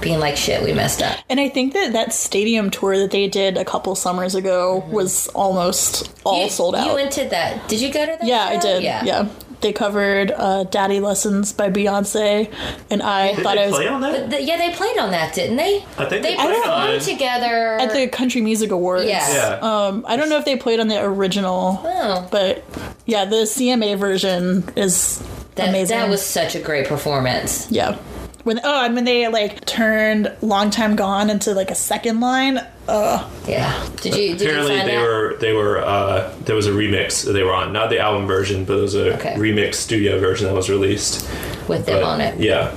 [SPEAKER 1] being like, "Shit, we messed up."
[SPEAKER 3] And I think that that stadium tour that they did a couple summers ago was almost all
[SPEAKER 1] Mm-hmm. You-
[SPEAKER 3] sold out.
[SPEAKER 1] You went to that? Did you go to that?
[SPEAKER 3] yeah, I
[SPEAKER 1] show?
[SPEAKER 3] did. Yeah. They covered uh, "Daddy Lessons" by Beyonce, and I
[SPEAKER 2] Did
[SPEAKER 3] thought
[SPEAKER 2] they
[SPEAKER 3] I was
[SPEAKER 2] play on that?
[SPEAKER 1] But the- yeah, they played on that, didn't they?
[SPEAKER 2] I think
[SPEAKER 1] they
[SPEAKER 2] they played
[SPEAKER 1] performed
[SPEAKER 2] on
[SPEAKER 1] together
[SPEAKER 3] at the Country Music Awards.
[SPEAKER 1] Yeah.
[SPEAKER 2] Yeah.
[SPEAKER 3] Um, I don't know if they played on the original,
[SPEAKER 1] Oh,
[SPEAKER 3] but yeah, the CMA version is
[SPEAKER 1] that,
[SPEAKER 3] amazing.
[SPEAKER 1] that was such a great performance.
[SPEAKER 3] yeah. When oh, and when they like turned "Long Time Gone" into like a second line. Uh,
[SPEAKER 1] Yeah. Did you? Did
[SPEAKER 2] Apparently,
[SPEAKER 1] you find
[SPEAKER 2] they
[SPEAKER 1] that?
[SPEAKER 2] were they were uh, there was a remix that they were on, not the album version, but there was a
[SPEAKER 1] Okay.
[SPEAKER 2] remix studio version that was released.
[SPEAKER 1] with them
[SPEAKER 2] But,
[SPEAKER 1] on it.
[SPEAKER 2] Yeah.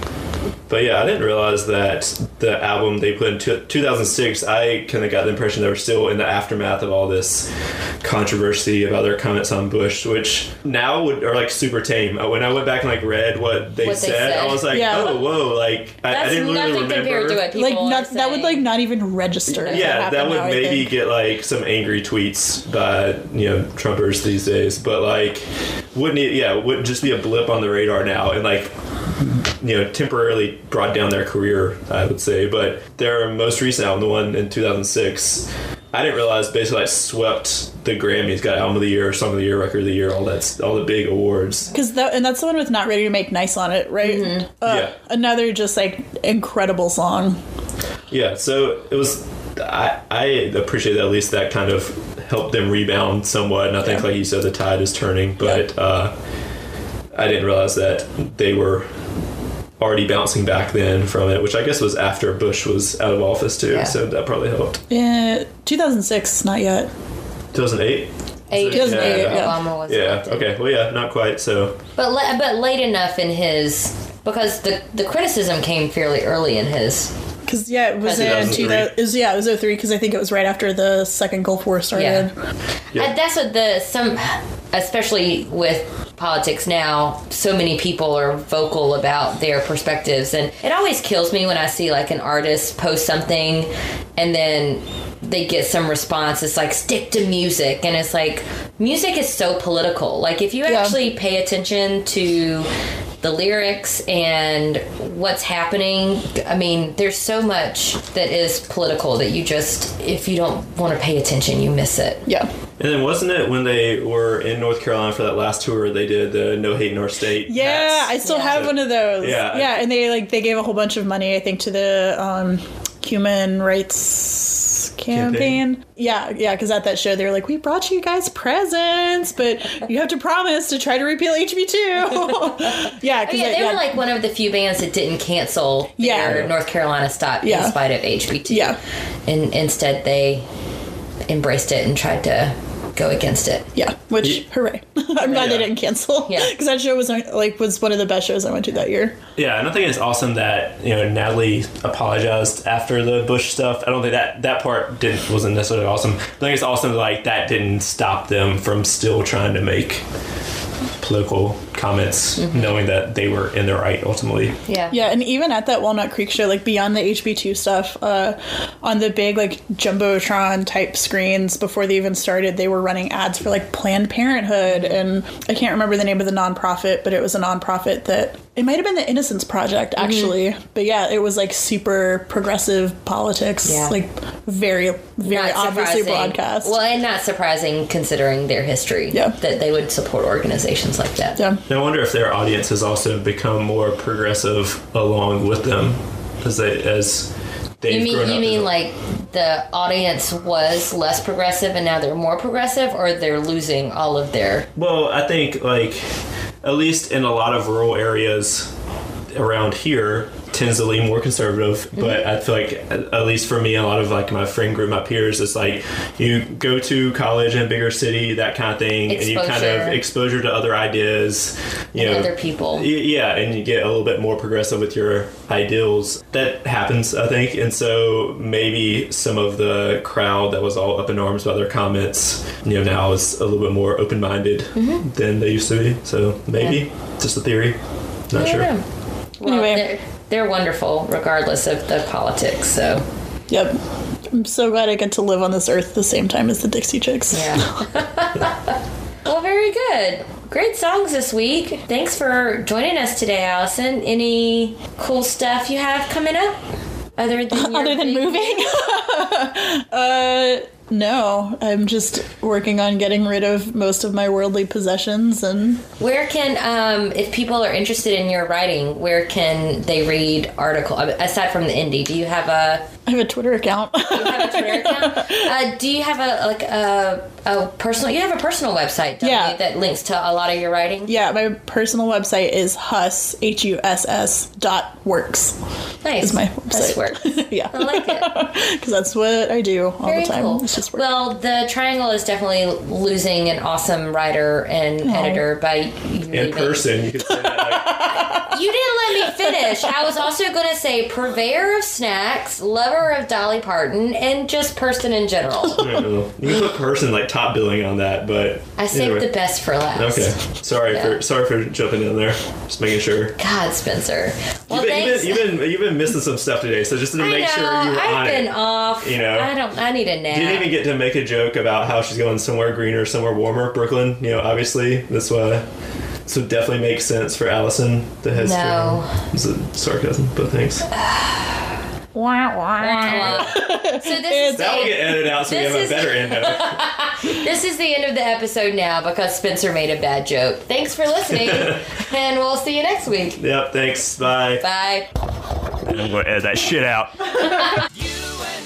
[SPEAKER 2] But yeah, I didn't realize that the album they put in two- 2006, I kind of got the impression they were still in the aftermath of all this controversy about their comments on Bush, which now would are like super tame. Uh, When I went back and like read what they,
[SPEAKER 1] What they
[SPEAKER 2] said, I was like,
[SPEAKER 3] Yeah.
[SPEAKER 2] oh, whoa, like I, I didn't really
[SPEAKER 1] nothing
[SPEAKER 2] remember.
[SPEAKER 1] compared to what people
[SPEAKER 3] like
[SPEAKER 1] are
[SPEAKER 3] not, that would like not even register.
[SPEAKER 2] yeah, that would
[SPEAKER 3] now,
[SPEAKER 2] maybe get like some angry tweets by you know Trumpers these days, but like wouldn't it? Yeah, would just be a blip on the radar now, and like you know temporarily brought down their career, I would say. But their most recent album, the one in 2006, I didn't realize basically like swept the Grammys, got album of the year, song of the year, record of the year, all that, all the big awards.
[SPEAKER 3] Because that and that's the one with "Not Ready to Make Nice" on it, right?
[SPEAKER 1] Mm-hmm.
[SPEAKER 3] Uh,
[SPEAKER 2] Yeah.
[SPEAKER 3] Another just like incredible song.
[SPEAKER 2] Yeah, so it was. I, I appreciate that at least that kind of helped them rebound somewhat, and I think,
[SPEAKER 3] Yeah.
[SPEAKER 2] like you said, the tide is turning. But uh, I didn't realize that they were already bouncing back then from it, which I guess was after Bush was out of office too.
[SPEAKER 1] Yeah.
[SPEAKER 2] So that probably helped.
[SPEAKER 3] Yeah, 2006, not yet.
[SPEAKER 2] 2008.
[SPEAKER 1] Eight,
[SPEAKER 3] 2008,
[SPEAKER 2] yeah.
[SPEAKER 1] Obama was
[SPEAKER 2] Yeah.
[SPEAKER 1] elected.
[SPEAKER 2] Okay. Well, yeah, not quite. So
[SPEAKER 1] But la- but late enough in his because the the criticism came fairly early in his.
[SPEAKER 3] Because yeah, it was in 2000. Yeah, it was 03 because I think it was right after the second Gulf War started.
[SPEAKER 2] Yeah.
[SPEAKER 1] Uh, that's what the some, especially with politics now. So many people are vocal about their perspectives, and it always kills me when I see like an artist post something, and then they get some response. It's like stick to music, and it's like music is so political. Like if you
[SPEAKER 3] Yeah.
[SPEAKER 1] actually pay attention to the lyrics and what's happening. I mean, there's so much that is political that you just, if you don't want to pay attention, you miss it.
[SPEAKER 3] Yeah.
[SPEAKER 2] And then wasn't it when they were in North Carolina for that last tour? They did the No Hate North State.
[SPEAKER 3] Yeah,
[SPEAKER 2] hats.
[SPEAKER 3] I still
[SPEAKER 1] Yeah.
[SPEAKER 3] have one of those.
[SPEAKER 2] Yeah.
[SPEAKER 3] Yeah, and they like they gave a whole bunch of money, I think, to the um, human rights campaign.
[SPEAKER 2] Campaign.
[SPEAKER 3] Yeah, yeah, because at that show they were like, "We brought you guys presents, but you have to promise to try to repeal HB two. yeah, because
[SPEAKER 1] Yeah, they were like one of the few bands that didn't cancel
[SPEAKER 3] Yeah.
[SPEAKER 1] their North Carolina stop
[SPEAKER 3] Yeah.
[SPEAKER 1] in spite of HB2.
[SPEAKER 3] Yeah.
[SPEAKER 1] And instead they embraced it and tried to go against it.
[SPEAKER 3] yeah, which
[SPEAKER 2] Ye-
[SPEAKER 3] hooray! I'm glad they didn't cancel.
[SPEAKER 1] Yeah.
[SPEAKER 3] because that show was like was one of the best shows I went to that year.
[SPEAKER 2] Yeah, and I think it's awesome that you know Natalie apologized after the Bush stuff. I don't think that that part didn't wasn't necessarily awesome. I think it's awesome that like that didn't stop them from still trying to make political comments, knowing that they were in the right ultimately.
[SPEAKER 1] Yeah.
[SPEAKER 3] Yeah, and even at that Walnut Creek show, like beyond the HB2 stuff, uh, on the big like jumbotron type screens before they even started, they were running ads for like Planned Parenthood, and I can't remember the name of the nonprofit, but it was a nonprofit that It might have been the Innocence Project,
[SPEAKER 1] Mm-hmm.
[SPEAKER 3] actually. But yeah, it was like super progressive politics.
[SPEAKER 1] Yeah.
[SPEAKER 3] Like very, very
[SPEAKER 1] Not
[SPEAKER 3] obviously
[SPEAKER 1] surprising.
[SPEAKER 3] broadcast.
[SPEAKER 1] Well, and not surprising considering their history.
[SPEAKER 3] Yeah.
[SPEAKER 1] That they would support organizations like that.
[SPEAKER 3] yeah.
[SPEAKER 2] I wonder if their audience has also become more progressive along with them as they as they've
[SPEAKER 1] You mean
[SPEAKER 2] grown
[SPEAKER 1] you mean like the audience was less progressive and now they're more progressive, or they're losing all of their
[SPEAKER 2] Well, I think like at least in a lot of rural areas around here tends to lean more conservative
[SPEAKER 1] Mm-hmm.
[SPEAKER 2] but i feel like at at least for me a lot of like my friend group my peers it's like you go to college in a bigger city that kind of thing and you kind of
[SPEAKER 1] Exposure.
[SPEAKER 2] exposure to other ideas you know
[SPEAKER 1] other people.
[SPEAKER 2] Yeah and you get a little bit more progressive with your ideals that happens i think and so maybe some of the crowd that was all up in arms about their comments you know now is a little bit more open-minded
[SPEAKER 1] Mm-hmm.
[SPEAKER 2] than they used to be so maybe just a theory not
[SPEAKER 1] I
[SPEAKER 2] sure
[SPEAKER 1] don't. Well,
[SPEAKER 3] Anyway.
[SPEAKER 1] They're, wonderful regardless of the politics. So
[SPEAKER 3] Yep. I'm so glad I get to live on this earth the same time as the Dixie Chicks.
[SPEAKER 1] yeah. well, very good. Great songs this week. Thanks for joining us today, Allison. Any cool stuff you have coming up? Other than
[SPEAKER 3] Other than moving? uh, no. I'm just working on getting rid of most of my worldly possessions and
[SPEAKER 1] Where can, um, if people are interested in your writing, where can they read article aside from the indie? Do you have a
[SPEAKER 3] I have a Twitter account.
[SPEAKER 1] you have a Twitter account? Uh, do you have a like a, a personal? You have a personal website, don't
[SPEAKER 3] Yeah.
[SPEAKER 1] you, that links to a lot of your writing.
[SPEAKER 3] yeah, my personal website is huss, H U S S dot works.
[SPEAKER 1] nice.
[SPEAKER 3] Is my website.
[SPEAKER 1] work.
[SPEAKER 3] yeah.
[SPEAKER 1] I like it.
[SPEAKER 3] Because that's what I do all
[SPEAKER 1] Very
[SPEAKER 3] the time.
[SPEAKER 1] cool.
[SPEAKER 3] It's just work.
[SPEAKER 1] Well, the Triangle is definitely losing an awesome writer and editor by you
[SPEAKER 2] in
[SPEAKER 1] leaving.
[SPEAKER 2] person you could say that like,
[SPEAKER 1] You didn't let me finish. I was also going to say purveyor of snacks, lover of Dolly Parton, and just person in general.
[SPEAKER 2] I you can put person like top billing on that but
[SPEAKER 1] I saved
[SPEAKER 2] either way.
[SPEAKER 1] the best for last.
[SPEAKER 2] okay sorry
[SPEAKER 1] Yeah.
[SPEAKER 2] for sorry for jumping in there just making sure
[SPEAKER 1] God, Spencer. Well,
[SPEAKER 2] you've, been,
[SPEAKER 1] thanks.
[SPEAKER 2] you've, been, you've, been, you've been missing some stuff today so just to
[SPEAKER 1] I
[SPEAKER 2] make
[SPEAKER 1] know.
[SPEAKER 2] sure you were
[SPEAKER 1] I've
[SPEAKER 2] on
[SPEAKER 1] been
[SPEAKER 2] it
[SPEAKER 1] off.
[SPEAKER 2] you know.
[SPEAKER 1] I don't. I need a nap.
[SPEAKER 2] Didn't even get to make a joke about how she's going somewhere greener, somewhere warmer, Brooklyn. You know, obviously that's why. So it definitely makes sense for Allison that has.
[SPEAKER 1] No.
[SPEAKER 2] It's a sarcasm, but thanks.
[SPEAKER 1] so this is
[SPEAKER 2] That will
[SPEAKER 1] the,
[SPEAKER 2] get edited out, so we
[SPEAKER 1] This
[SPEAKER 2] have a better end note.
[SPEAKER 1] this is the end of the episode now because Spencer made a bad joke. Thanks for listening, and we'll see you next week.
[SPEAKER 2] Yep. Thanks. Bye.
[SPEAKER 1] Bye.
[SPEAKER 2] I'm going to edit that shit out.
[SPEAKER 4] You